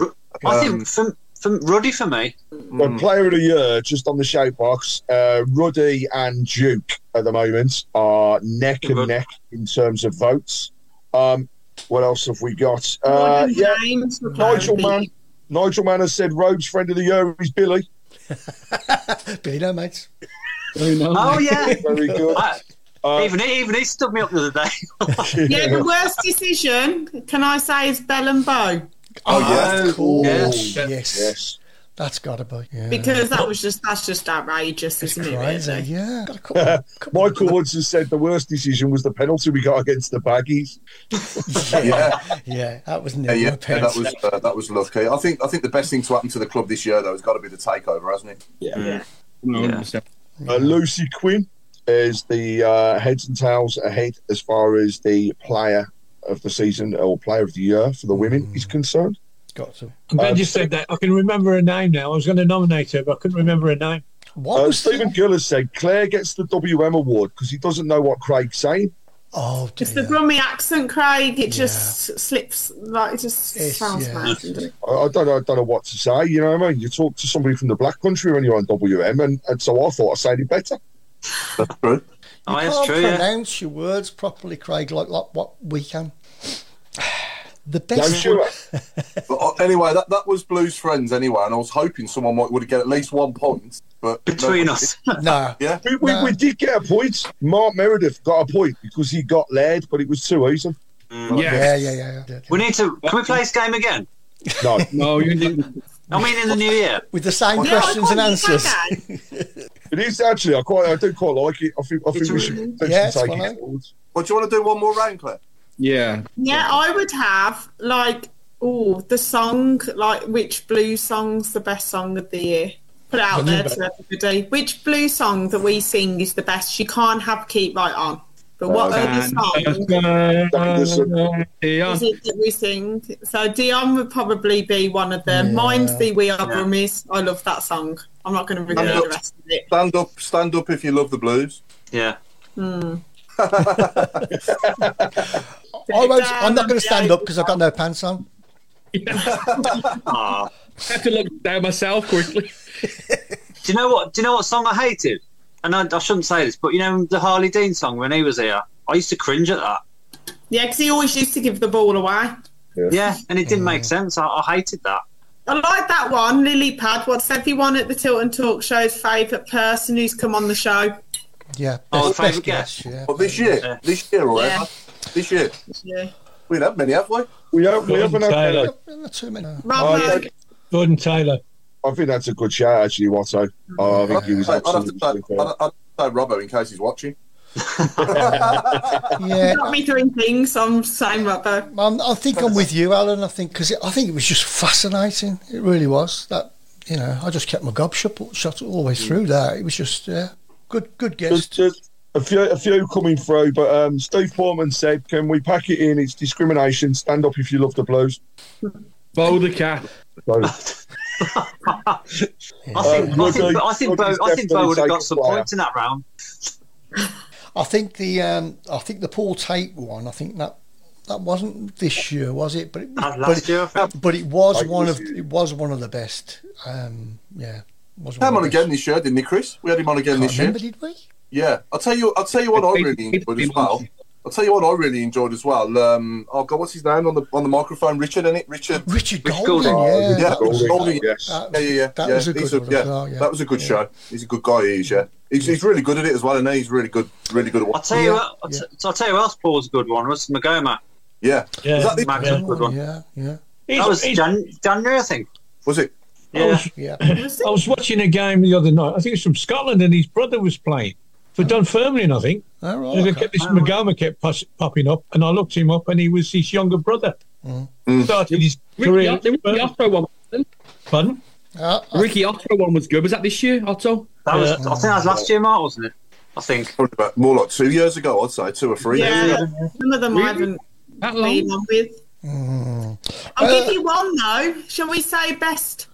I Um, think for, for Ruddy for me. But player of the year, just on the shout box, uh, Ruddy and Duke at the moment are neck and Good. neck in terms of votes. Um, what else have we got? Uh, yeah, James for player Nigel of Mann. Nigel Mann has said Rhodes' friend of the year is Billy. Billy, no, mates. Oh yeah, Very good. I- Uh, even he, even he stood me up the other day. Yeah, the worst decision, can I say, is Bell and Bow. Oh, yeah. Of course. Yes. Yes. Yes. That's got to be. Yeah. Because that was just that's just outrageous, it's isn't crazy. it? really? Yeah. Got a couple, couple Michael Woods has said the worst decision was the penalty we got against the Baggies. Yeah, yeah, that was yeah, never yeah, that was uh, that was lucky. I think I think the best thing to happen to the club this year though has got to be the takeover, hasn't it? Yeah. Uh, Lucy Quinn is the uh, heads and tails ahead as far as the player of the season or player of the year for the women is concerned. Got to. I'm glad Uh, you said that. I can remember her name now. I was going to nominate her, but I couldn't remember her name. What Uh, Stephen Gill has said Claire gets the WM award because he doesn't know what Craig's saying. Oh, It's the dear. Brummy accent, Craig. It just slips like it just It's- sounds yeah. mad. I, I don't know. I don't know what to say. You know what I mean? You talk to somebody from the Black Country when you're on WM, and, and so I thought I said it better. That's true. Oh, You that's can't true. Yeah. pronounce your words properly, Craig, like, like what we can. The No, best. sure. But uh, anyway, that, that was Blues friends anyway, and I was hoping someone might would get at least one point. But Between no- us. No. yeah. We, we, No. we did get a point. Mark Meredith got a point because he got led, but it was too easy. Yeah. Yeah, yeah, yeah. yeah, yeah. We need to. Can we play this game again? No, No, you didn't. I mean, in the new year. With the same Yeah, I questions and answers. that. it is actually. I quite. I do quite like it. I think. I think It's we a- should Yeah, potentially take it forward. Well, do you want to do one more round, Claire? Yeah. Yeah, I would have like oh the song like which blues song's the best song of the year. Put it out there to everybody. Which blues song that we sing is the best? You can't have keep right on. But what other song is it that we sing? So Dion would probably be one of them. Mine's the We Are Yeah. Brummies. I love that song. I'm not going to repeat Yeah. the rest of it. Stand up, stand up if you love the blues. Yeah. Hmm. I won't, I'm not going to stand up because I've got no pants on. Ah. I had to look down myself quickly. Do you know what? Do you know what song I hated? And I, I shouldn't say this, but you know the Harley Dean song when he was here. I used to cringe at that. Yeah, because he always used to give the ball away. Yeah, and it didn't make sense. I, I hated that. I like that one, Lily Pad. What's everyone at the Tilton Talk Show's favourite person who's come on the show? Yeah. Oh, best- favourite best guest? guess, yeah. But this year, Yeah. this year, or Yeah. Ever, this year, Yeah. we haven't many, have we? We have. We haven't had. Taylor. Not too many. Robbo, Oh, yeah. Gordon Taylor. I think that's a good shout, actually, Watto. Oh, I think he was I'd have to absolutely. say, superb. I'd, I'd say Robbo in case he's watching. Yeah. got me doing things. I'm saying Robbo. I'm, I think I'm with you, Alan. I think because I think it was just fascinating. It really was. That you know, I just kept my gob shut, shut all the way mm. through that. It was just yeah, good, good There's, guest. there's a few, a few coming through, but um, Steve Portman said, "Can we pack it in? It's discrimination. Stand up if you love the blues." Bow the cat. So, I think, Uh, I think, Ruddy- I think, Bo, I think Bo would have got some points in that round. I think the um, I think the Paul Tait one. I think that that wasn't this year, was it? But it, but, last it, year, I but it was Like one of year. it was one of the best. Um, yeah, was Had him on the again this year, didn't he, Chris? We had him on again Can't this year. remember, did we? Yeah, I'll tell you. I'll tell you what I really enjoyed as well. I'll tell you what I really enjoyed as well. Um, oh God, what's his name on the on the microphone? Richard, is it? Richard. Richard Richard Golding, Golding. yeah, Yeah, that was, Golding, yes. that Yeah, yeah, yeah. That yeah. was a He's good one yeah, as well, yeah. That was a good Yeah. show. He's a good guy. He is. Yeah, he's, he's really good at it as well, and he's really good, really good at I'll tell you Yeah, what. I'll, yeah. t- I'll tell you what else Paul's a good one was Maghoma. Yeah, Yeah. was that the, Mag's Yeah. a good one. Yeah, yeah, He's- That was Jan- January, I think. was it? I Yeah. was, yeah. I was watching a game the other night. I think it's from Scotland, and his brother was playing for Dunfermline, I think. All right. And they okay. kept- this Maghoma kept pos- popping up, and I looked him up, and he was his younger brother. Started his Ricky, career. the Ricky Otto one. Pardon? Uh, The Ricky Otto one was good. Was that this year, Otto? That was. Yeah. I think that was last year, Mark, wasn't it? I think. About more like two years ago. I'd say two or three. years Yeah, ago. some of them I haven't that played on with. Mm. I'll Uh, give you one though. Shall we say best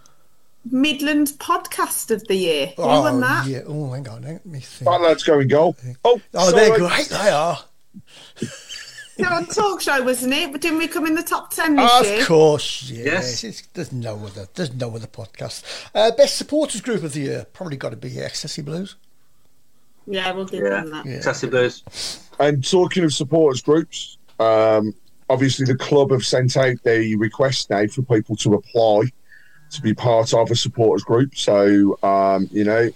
Midlands podcast of the year? Who oh, won that? yeah. Oh, hang on. Let me think. That lad's going goal. Oh, Oh, sorry. they're great. They are. So on talk show, wasn't it? But didn't we come in the top ten this year? Of course, yes. Yes. It's, there's no other. There's no other podcast. Uh, best supporters group of the year probably got to be Ecstasy Blues. Yeah, we'll give Yeah, them that. excessive blues. And talking of supporters groups, um, obviously the club have sent out the request now for people to apply to be part of a supporters group. So um, you know,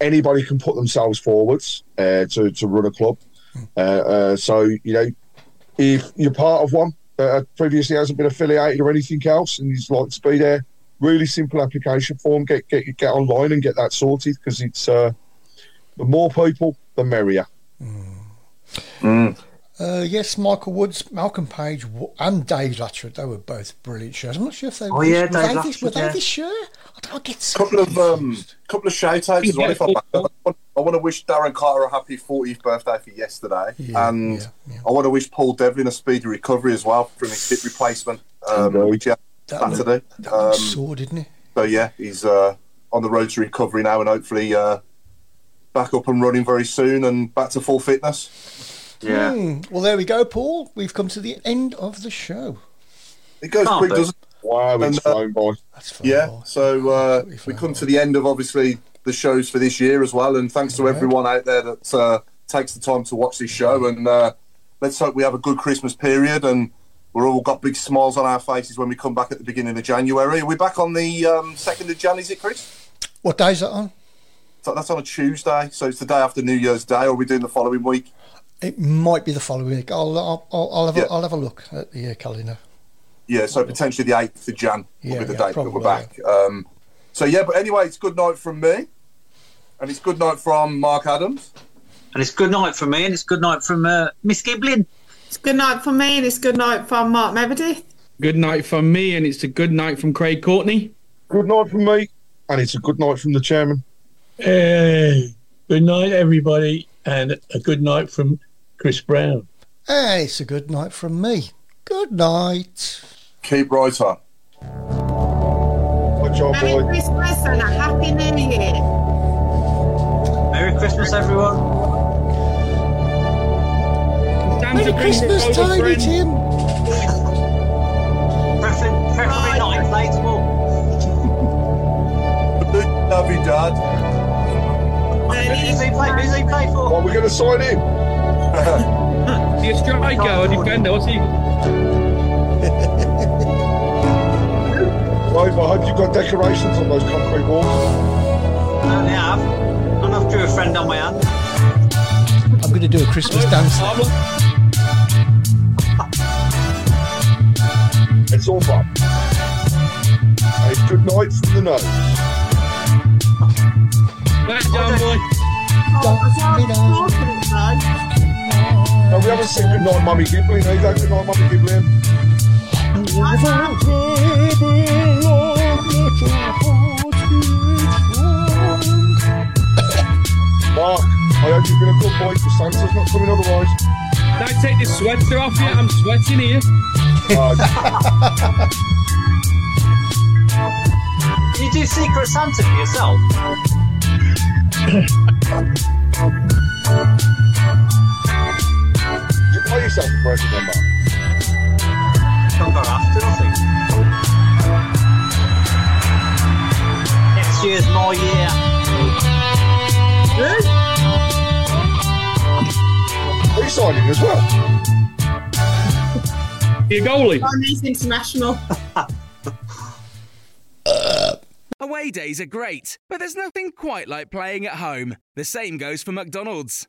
anybody can put themselves forwards uh, to to run a club. Uh, uh, so you know, if you're part of one that previously hasn't been affiliated or anything else, and you'd like to be there, really simple application form. Get get get online and get that sorted because it's uh, the more people, the merrier. Uh, yes, Michael Woods, Malcolm Page, and Dave Latchford. They were both brilliant shows. I'm not sure if they Oh, were, yeah, were, Dave they, this, were Latchford, they yeah. this year. I don't get so couple of um, couple of shout outs as well. If I, I want to wish Darren Carter a happy 40th birthday for yesterday, Yeah, and yeah, yeah. I want to wish Paul Devlin a speedy recovery as well from his hip replacement, um, Okay. which he had That looked- Saturday. that Um, sore, didn't it? so yeah, he's uh, on the road to recovery now, and hopefully uh, back up and running very soon, and back to full fitness. Yeah. Hmm. Well, there we go, Paul. We've come to the end of the show. It goes Can't quick, be. doesn't it? Wow, it's And, uh, flown by. That's fine. Yeah. Paul. So uh, Absolutely we fine. come to the end of obviously the shows for this year as well, and thanks to everyone out there that uh, takes the time to watch this show. And uh, let's hope we have a good Christmas period, and we're all got big smiles on our faces when we come back at the beginning of January. Are we back on the um, second of Jan? Is it, Chris? What day is that on? So that's on a Tuesday, so it's the day after New Year's Day. Or are we doing the following week? It might be the following week. I'll I'll, I'll, I'll have Yeah. a, I'll have a look at the uh, calendar. Yeah, so potentially the eighth of Jan will Yeah, be the yeah, date that we're back. Um, so yeah, but anyway, it's good night from me, and it's good night from Mark Adams. And it's good night from me, and it's good night from uh, Miss Giblin. It's good night from me, and it's good night from Mark Meredith. Good night from me, and it's a good night from Craig Courtney. Good night from me, and it's a good night from the chairman. Hey, good night, everybody, and a good night from Chris Browne. Hey, it's a good night from me. Good night. Keep right on. Good job, Merry boy. Christmas and a Happy New Year. Merry Christmas, everyone. Santa Merry brings Christmas, photo Tiny friend. Tim. Preferably, preferably not inflatable. Love you, Dad. Who's he play? Who's he play for? What are we going to sign in? Is he a striker or a defender? What's he? Right, I hope you've got decorations on those concrete walls. I only have. And I've drew a friend on my hand. I'm going to do a Christmas dance. now. It's all fun. A good night from the nose. That John boy. No, we haven't said good night, Mummy Giblin either. Good night, Mummy Giblin. Mark, I hope you've been a good boy because Santa's not coming otherwise. Now take this sweater off you. I'm sweating here. Uh, you do Secret Santa for yourself? go after, I think. Next year's my year. Are you signing as well? Your goalie. Chinese International. Away days are great, but there's nothing quite like playing at home. The same goes for McDonald's.